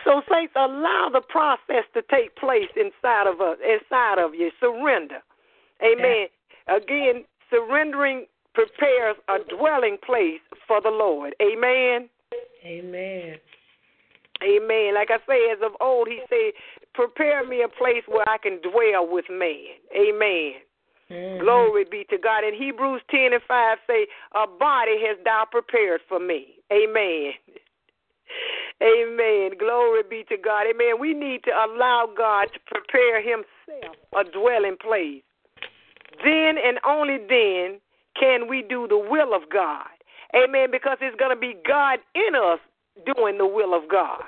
so, saints, allow the process to take place inside of us, inside of you. Surrender. Amen. Again, surrendering prepares a dwelling place for the Lord. Amen. Amen. Amen. Like I say, as of old, he said, Prepare me a place where I can dwell with man. Amen. Mhm. Glory be to God. In Hebrews 10 and 5 say, A body has thou prepared for me. Amen. Amen. Glory be to God. Amen. We need to allow God to prepare himself a dwelling place. Then and only then can we do the will of God. Amen. Because it's going to be God in us doing the will of God.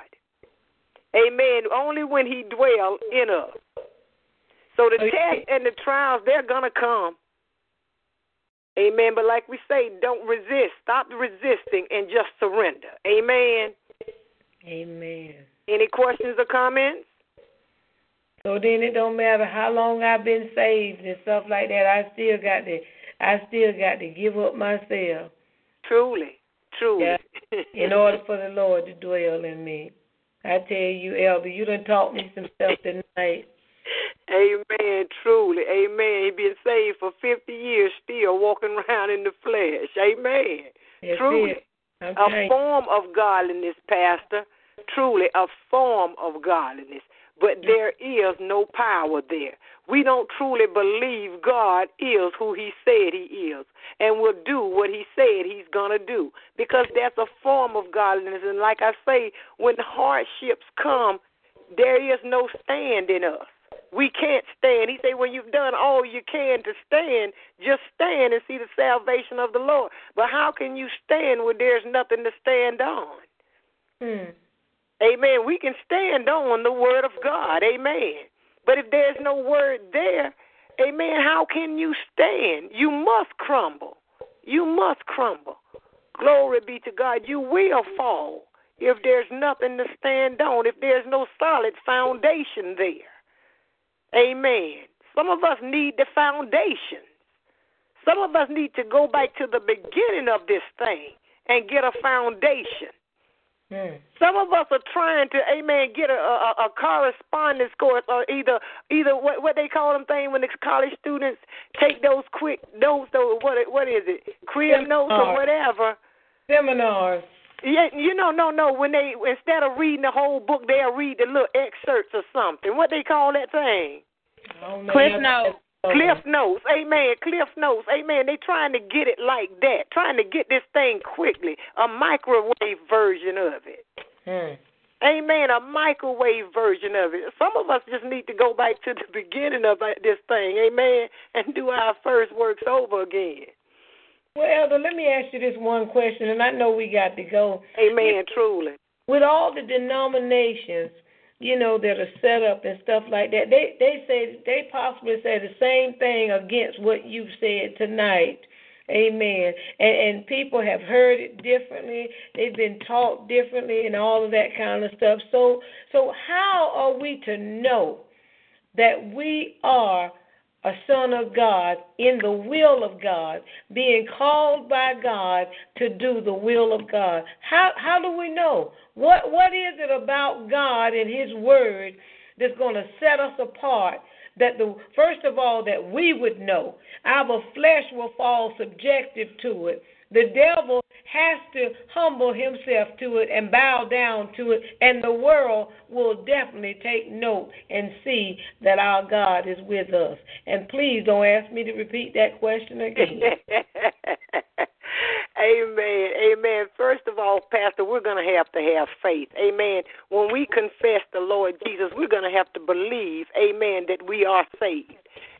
Amen. Only when he dwells in us. So the Okay. tests and the trials, they're going to come. Amen. But like we say, don't resist. Stop resisting and just surrender. Amen. Amen. Any questions or comments? So then it don't matter how long I've been saved and stuff like that. I still got to, I still got to give up myself Truly. Truly. Yeah. in order for the Lord to dwell in me. I tell you, Elder, you done taught me some stuff tonight. Amen. Truly. Amen. He been saved for 50 years, still walking around in the flesh. Amen. That's Truly. I'm A form of godliness, Pastor. Truly, a form of godliness. But there is no power there. We don't truly believe God is who He said He is and will do what He said He's going to do because that's a form of godliness. And like I say, when hardships come, there is no stand in us. We can't stand. He said, when you've done all you can to stand, just stand and see the salvation of the Lord. But how can you stand when there's nothing to stand on? Hmm. Amen. We can stand on the word of God. Amen. But if there's no word there, amen, how can you stand? You must crumble. You must crumble. Glory be to God. You will fall if there's nothing to stand on, if there's no solid foundation there. Amen. Some of us need the foundation. Some of us need to go back to the beginning of this thing and get a foundation. Hmm. Some of us are trying to, amen, get a, a, a correspondence course or either either what what they call them thing when the college students take those quick notes or what what is it crib notes or Seminars. whatever. Seminars. Yeah, you know, no, no. When they instead of reading the whole book, they'll read the little excerpts or something. What they call that thing? I don't know Cliff Notes. Cliff notes, amen. Cliff notes, amen. They trying to get it like that, trying to get this thing quickly, a microwave version of it. Hmm. Amen. A microwave version of it. Some of us just need to go back to the beginning of this thing, amen, and do our first works over again. Well, Elder, let me ask you this one question, and I know we got to go. Amen. Truly. With all the denominations, you know, that are set up and stuff like that, they they say they possibly say the same thing against what you've said tonight. Amen. And, and people have heard it differently. They've been taught differently, and all of that kind of stuff. So, so how are we to know that we are a son of God in the will of God, being called by God to do the will of God. How how do we know? What what is it about God and his word that's going to set us apart that the first of all that we would know our flesh will fall subjective to it. The devil has to humble himself to it and bow down to it, and the world will definitely take note and see that our God is with us. And please don't ask me to repeat that question again. Amen. Amen. First of all, Pastor, we're going to have to have faith. Amen. When we confess the Lord Jesus, we're going to have to believe, amen, that we are saved.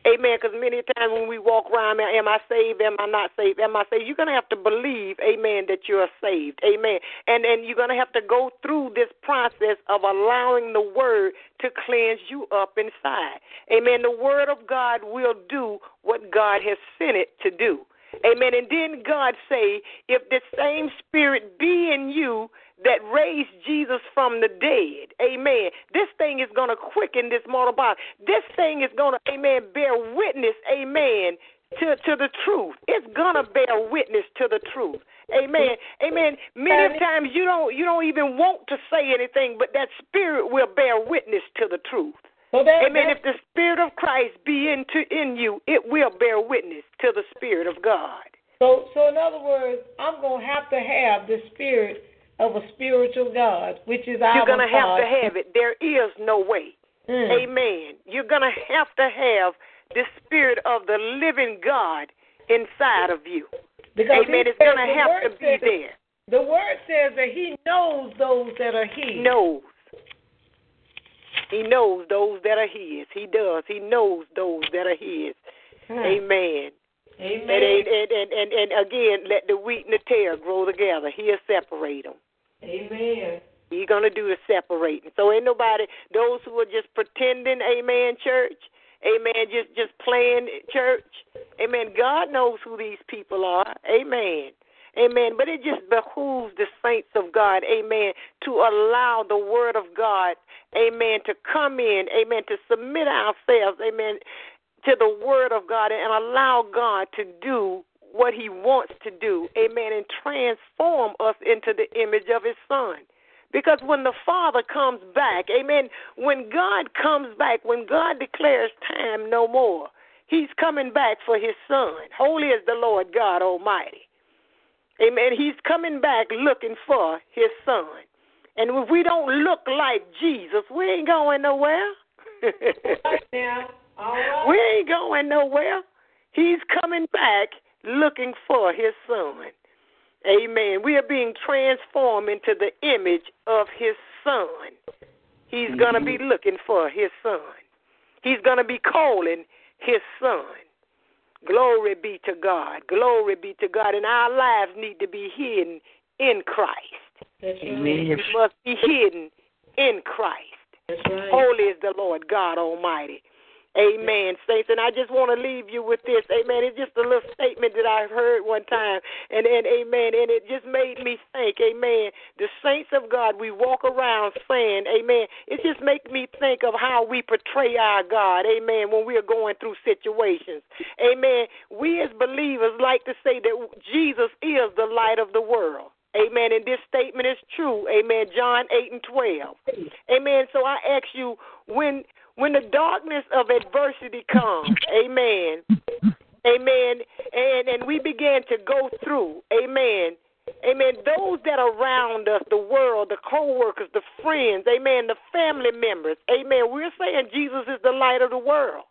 Amen. Because many times when we walk around, am I saved? Am I not saved? Am I saved? You're going to have to believe, amen, that you're saved. Amen. And then you're going to have to go through this process of allowing the word to cleanse you up inside. Amen. The word of God will do what God has sent it to do. Amen. And then God say, if the same spirit be in you that raised Jesus from the dead, amen, this thing is going to quicken this mortal body. This thing is going to, amen, bear witness, amen, to, to the truth. It's going to bear witness to the truth. Amen. Amen. Many times you don't you don't even want to say anything, but that spirit will bear witness to the truth. So that, Amen. that- If the Spirit of Christ be into in you, it will bear witness to the Spirit of God. So, so in other words, I'm gonna have to have the spirit of a spiritual God, which is our God. You're gonna have to have it. There is no way. Mm. Amen. You're gonna have to have the Spirit of the living God inside of you. Because Amen. It's gonna have to be there. The word says that He knows those that are His. He knows. He knows those that are His. He does. He knows those that are His. Hmm. Amen. Amen. And, and, and, and, and again, let the wheat and the tare grow together. He'll separate them. Amen. He's going to do the separating. So ain't nobody, those who are just pretending, amen, church, amen, just, just playing church, amen, God knows who these people are, amen. Amen. But it just behooves the saints of God, amen, to allow the word of God, amen, to come in, amen, to submit ourselves, amen, to the word of God and allow God to do what he wants to do, amen, and transform us into the image of his son. Because when the Father comes back, amen, when God comes back, when God declares time no more, he's coming back for his son. Holy is the Lord God Almighty. Amen. He's coming back looking for his son. And if we don't look like Jesus, we ain't going nowhere. Right now. All right. we ain't going nowhere. He's coming back looking for his son. Amen. We are being transformed into the image of his son. He's going to be mm-hmm. looking for his son. He's going to be calling his son. Glory be to God. Glory be to God. And our lives need to be hidden in Christ. That's right. Amen. We must be hidden in Christ. That's right. Holy is the Lord God Almighty. Amen, saints. And I just want to leave you with this. Amen. It's just a little statement that I heard one time. And, and amen. And it just made me think, amen. The saints of God, we walk around saying, amen. It just makes me think of how we portray our God, amen, when we are going through situations. Amen. We as believers like to say that Jesus is the light of the world. Amen. And this statement is true. Amen. John 8 and 12. Amen. So I ask you, when when the darkness of adversity comes, amen, amen, and, and we begin to go through, amen, amen, those that are around us, the world, the co workers, the friends, amen, the family members, amen, we're saying Jesus is the light of the world.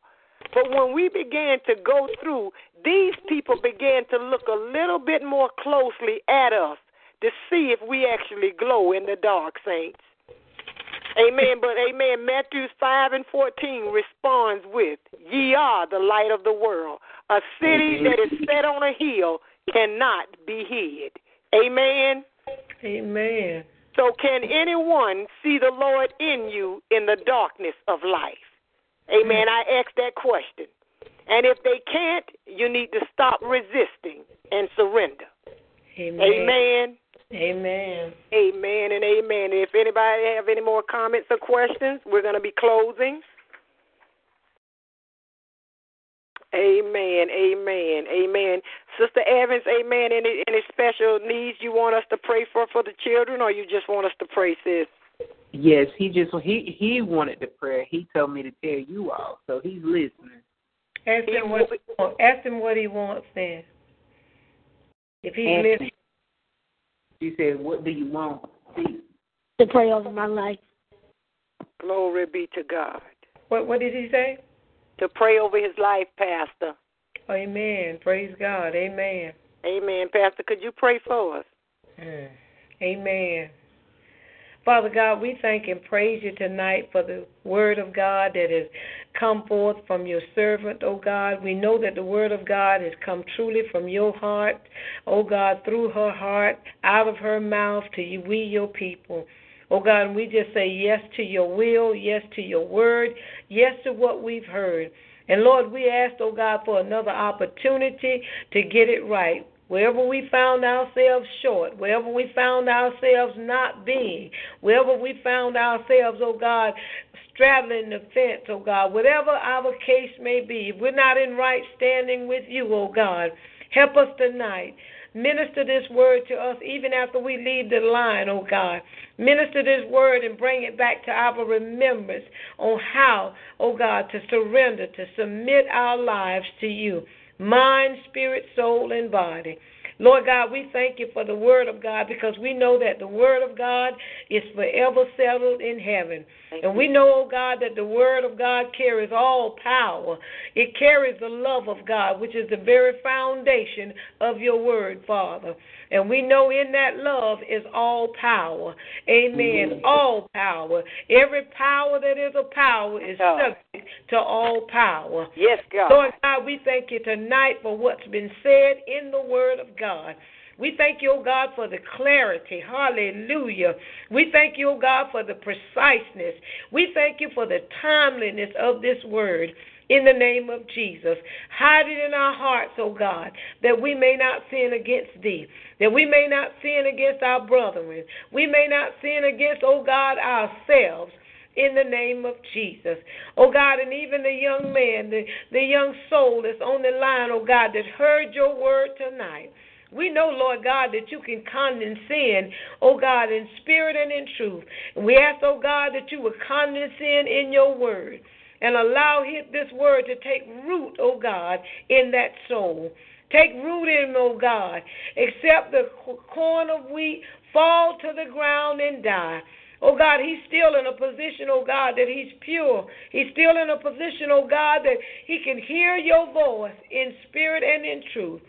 But when we began to go through, these people began to look a little bit more closely at us to see if we actually glow in the dark, saints. Amen. But amen. Matthew 5 and 14 responds with, Ye are the light of the world. A city mm-hmm. that is set on a hill cannot be hid. Amen. Amen. So, can anyone see the Lord in you in the darkness of life? Amen. I ask that question. And if they can't, you need to stop resisting and surrender. Amen. Amen. Amen. Amen and amen. If anybody have any more comments or questions, we're going to be closing. Amen, amen, amen. Sister Evans, amen. Any any special needs you want us to pray for for the children, or you just want us to pray, sis? Yes, he just he he wanted the prayer. He told me to tell you all, so he's listening. Ask him what he wants. Ask him what he wants then. If he's listening. She said, What do you want? See. To pray over my life. Glory be to God. What what did he say? To pray over his life, Pastor. Amen. Praise God. Amen. Amen. Pastor, could you pray for us? Mm. Amen. Father God, we thank and praise you tonight for the word of God that has come forth from your servant, O God. We know that the word of God has come truly from your heart, O God, through her heart, out of her mouth to you, we, your people. Oh God, we just say yes to your will, yes to your word, yes to what we've heard. And Lord, we ask, oh God, for another opportunity to get it right. Wherever we found ourselves short, wherever we found ourselves not being, wherever we found ourselves, oh God, straddling the fence, oh God, whatever our case may be, if we're not in right standing with you, oh God, help us tonight. Minister this word to us even after we leave the line, oh God. Minister this word and bring it back to our remembrance on how, oh God, to surrender, to submit our lives to you mind, spirit, soul, and body. Lord God, we thank you for the word of God because we know that the word of God is forever settled in heaven. And we know, oh God, that the word of God carries all power. It carries the love of God, which is the very foundation of your word, Father. And we know in that love is all power. Amen. Mm-hmm. All power. Every power that is a power is subject to all power. Yes, God. Lord God, we thank you tonight for what's been said in the Word of God. We thank you, O God, for the clarity. Hallelujah. We thank you, O God, for the preciseness. We thank you for the timeliness of this word in the name of Jesus. Hide it in our hearts, O God, that we may not sin against thee, that we may not sin against our brethren, we may not sin against, O God, ourselves. In the name of Jesus. Oh God, and even the young man, the, the young soul that's on the line, oh God, that heard your word tonight. We know, Lord God, that you can condescend, oh God, in spirit and in truth. And we ask, oh God, that you would condescend in your word and allow this word to take root, oh God, in that soul. Take root in him, oh God. Except the corn of wheat fall to the ground and die. Oh God, he's still in a position, oh God, that he's pure. He's still in a position, oh God, that he can hear your voice in spirit and in truth.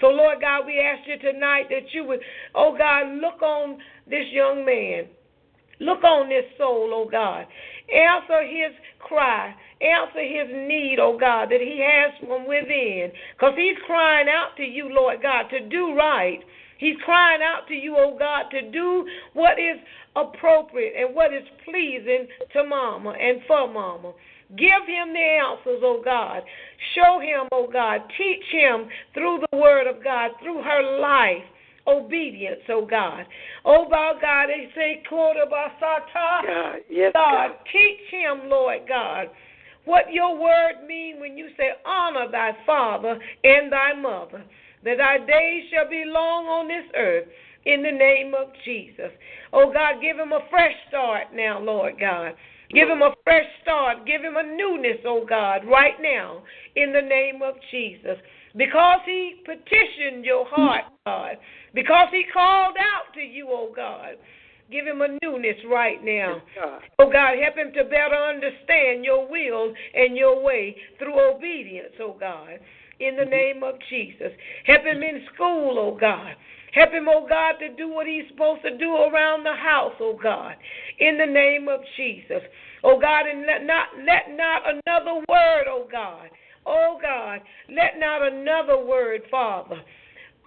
So, Lord God, we ask you tonight that you would, oh God, look on this young man. Look on this soul, oh God. Answer his cry. Answer his need, oh God, that he has from within. Because he's crying out to you, Lord God, to do right. He's crying out to you, oh God, to do what is appropriate and what is pleasing to mama and for mama. Give him the answers, oh God. Show him, oh God. Teach him through the word of God, through her life. Obedience, oh God. Oh my God, they say, God, yes, God, teach him, Lord God, what your word mean when you say, honor thy father and thy mother, that thy days shall be long on this earth in the name of Jesus. Oh God, give him a fresh start now, Lord God. Give him a fresh start. Give him a newness, oh God, right now, in the name of Jesus. Because he petitioned your heart, God. Because he called out to you, oh God. Give him a newness right now. Oh God, help him to better understand your will and your way through obedience, oh God. In the mm-hmm. name of Jesus. Help him in school, oh God. Help him, oh God, to do what he's supposed to do around the house, oh God. In the name of Jesus. Oh God, and let not let not another word, oh God. Oh God, let not another word, Father,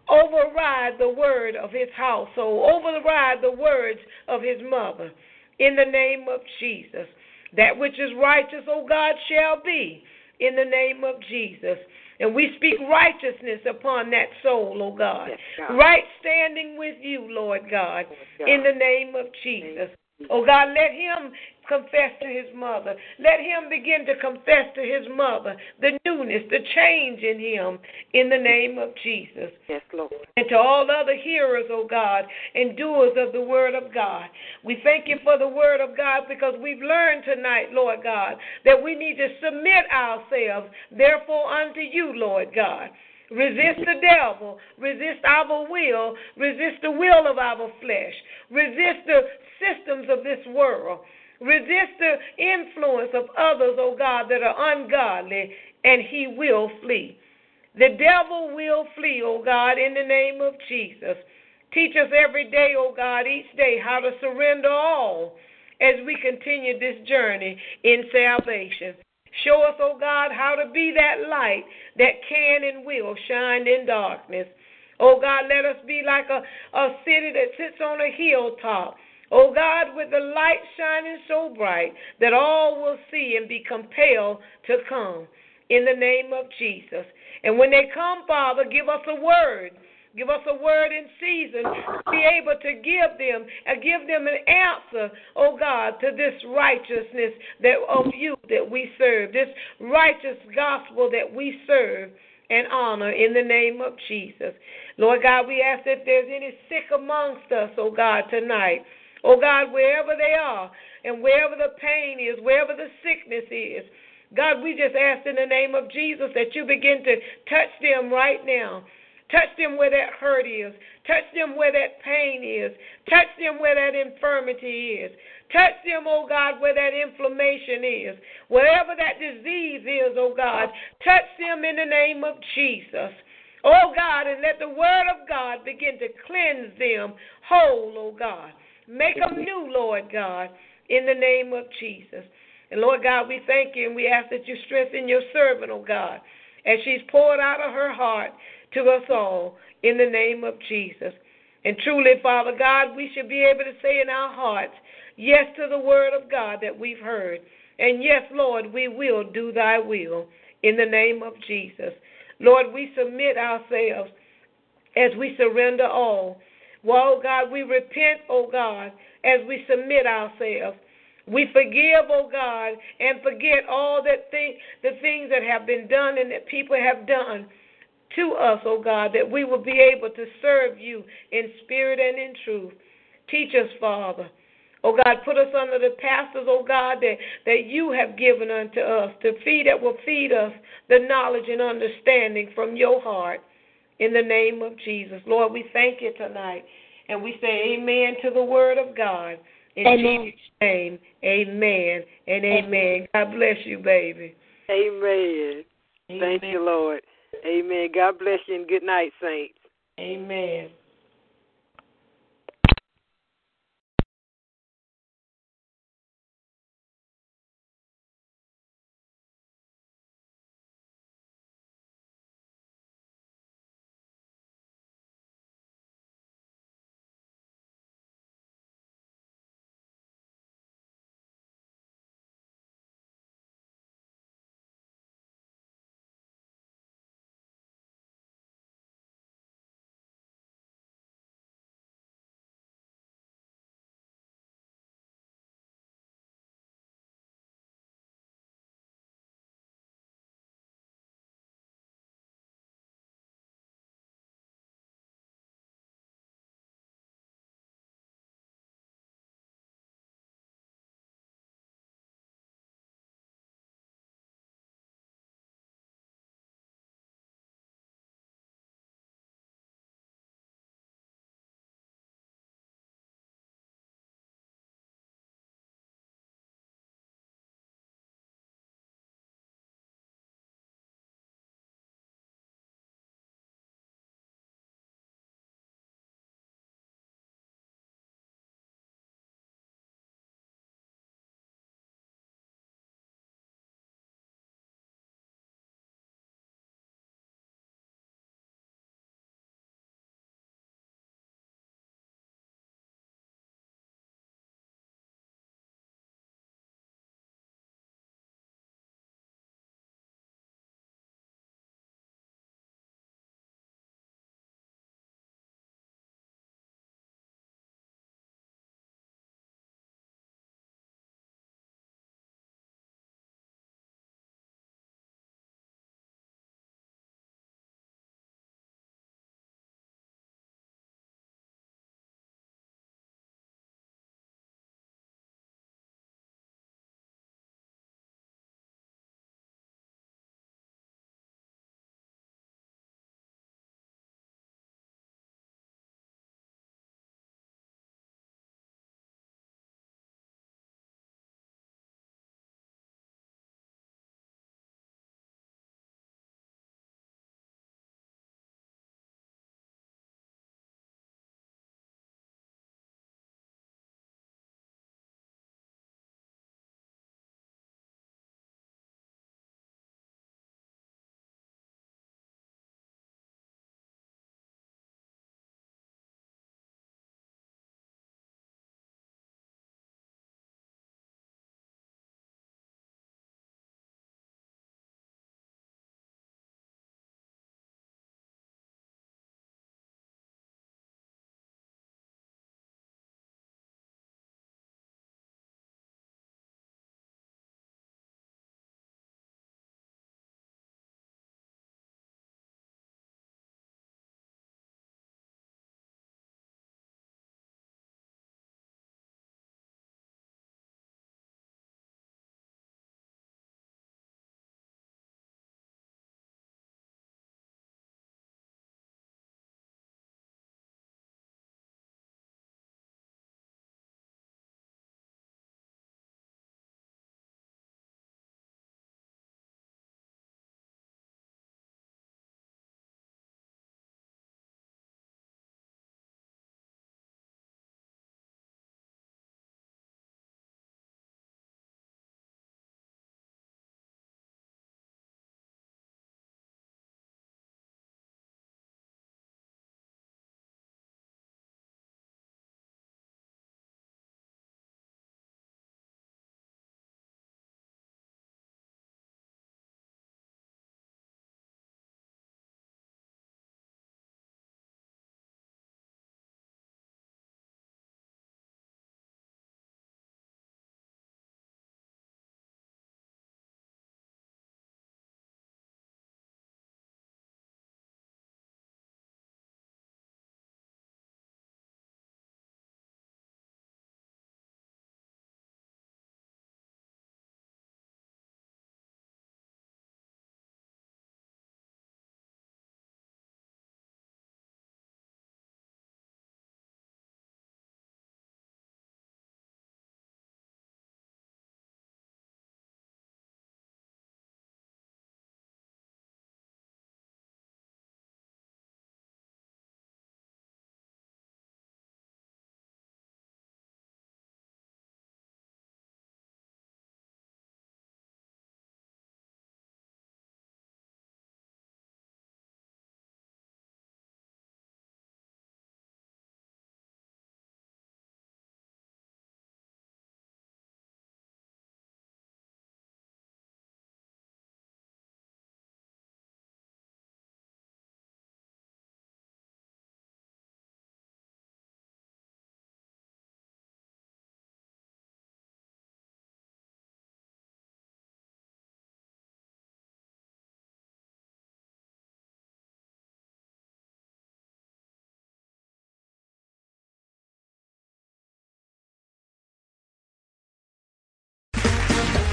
override the word of his household, override the words of his mother. In the name of Jesus. That which is righteous, O God, shall be in the name of Jesus. And we speak righteousness upon that soul, O God. Yes, God. Right standing with you, Lord God, God. in the name of Jesus. Oh God, let him confess to his mother. Let him begin to confess to his mother the newness, the change in him in the name of Jesus. Yes, Lord. And to all other hearers, oh God, and doers of the word of God. We thank you for the word of God because we've learned tonight, Lord God, that we need to submit ourselves, therefore, unto you, Lord God. Resist the devil. Resist our will. Resist the will of our flesh. Resist the systems of this world. Resist the influence of others, O God, that are ungodly, and he will flee. The devil will flee, O God, in the name of Jesus. Teach us every day, O God, each day, how to surrender all as we continue this journey in salvation. Show us, O God, how to be that light that can and will shine in darkness. O God, let us be like a, a city that sits on a hilltop. O God, with the light shining so bright that all will see and be compelled to come in the name of Jesus. And when they come, Father, give us a word Give us a word in season. To be able to give them and give them an answer, oh God, to this righteousness that of you that we serve, this righteous gospel that we serve and honor in the name of Jesus. Lord God, we ask if there's any sick amongst us, oh God, tonight. Oh God, wherever they are and wherever the pain is, wherever the sickness is, God, we just ask in the name of Jesus that you begin to touch them right now. Touch them where that hurt is. Touch them where that pain is. Touch them where that infirmity is. Touch them, oh God, where that inflammation is. Wherever that disease is, oh God, touch them in the name of Jesus. Oh God, and let the word of God begin to cleanse them whole, oh God. Make them new, Lord God, in the name of Jesus. And Lord God, we thank you and we ask that you strengthen your servant, oh God, as she's poured out of her heart to us all in the name of Jesus. And truly, Father God, we should be able to say in our hearts, yes to the word of God that we've heard. And yes, Lord, we will do thy will in the name of Jesus. Lord, we submit ourselves as we surrender all. Well, God, we repent, oh God, as we submit ourselves. We forgive, oh God, and forget all that thing, the things that have been done and that people have done to us, O oh God, that we will be able to serve you in spirit and in truth. Teach us, Father. Oh God, put us under the pastors, oh God, that, that you have given unto us to feed that will feed us the knowledge and understanding from your heart in the name of Jesus. Lord, we thank you tonight. And we say amen to the word of God. In amen. Jesus' name, amen and amen. amen. God bless you, baby. Amen. amen. Thank you, Lord. Amen. God bless you and good night, saints. Amen.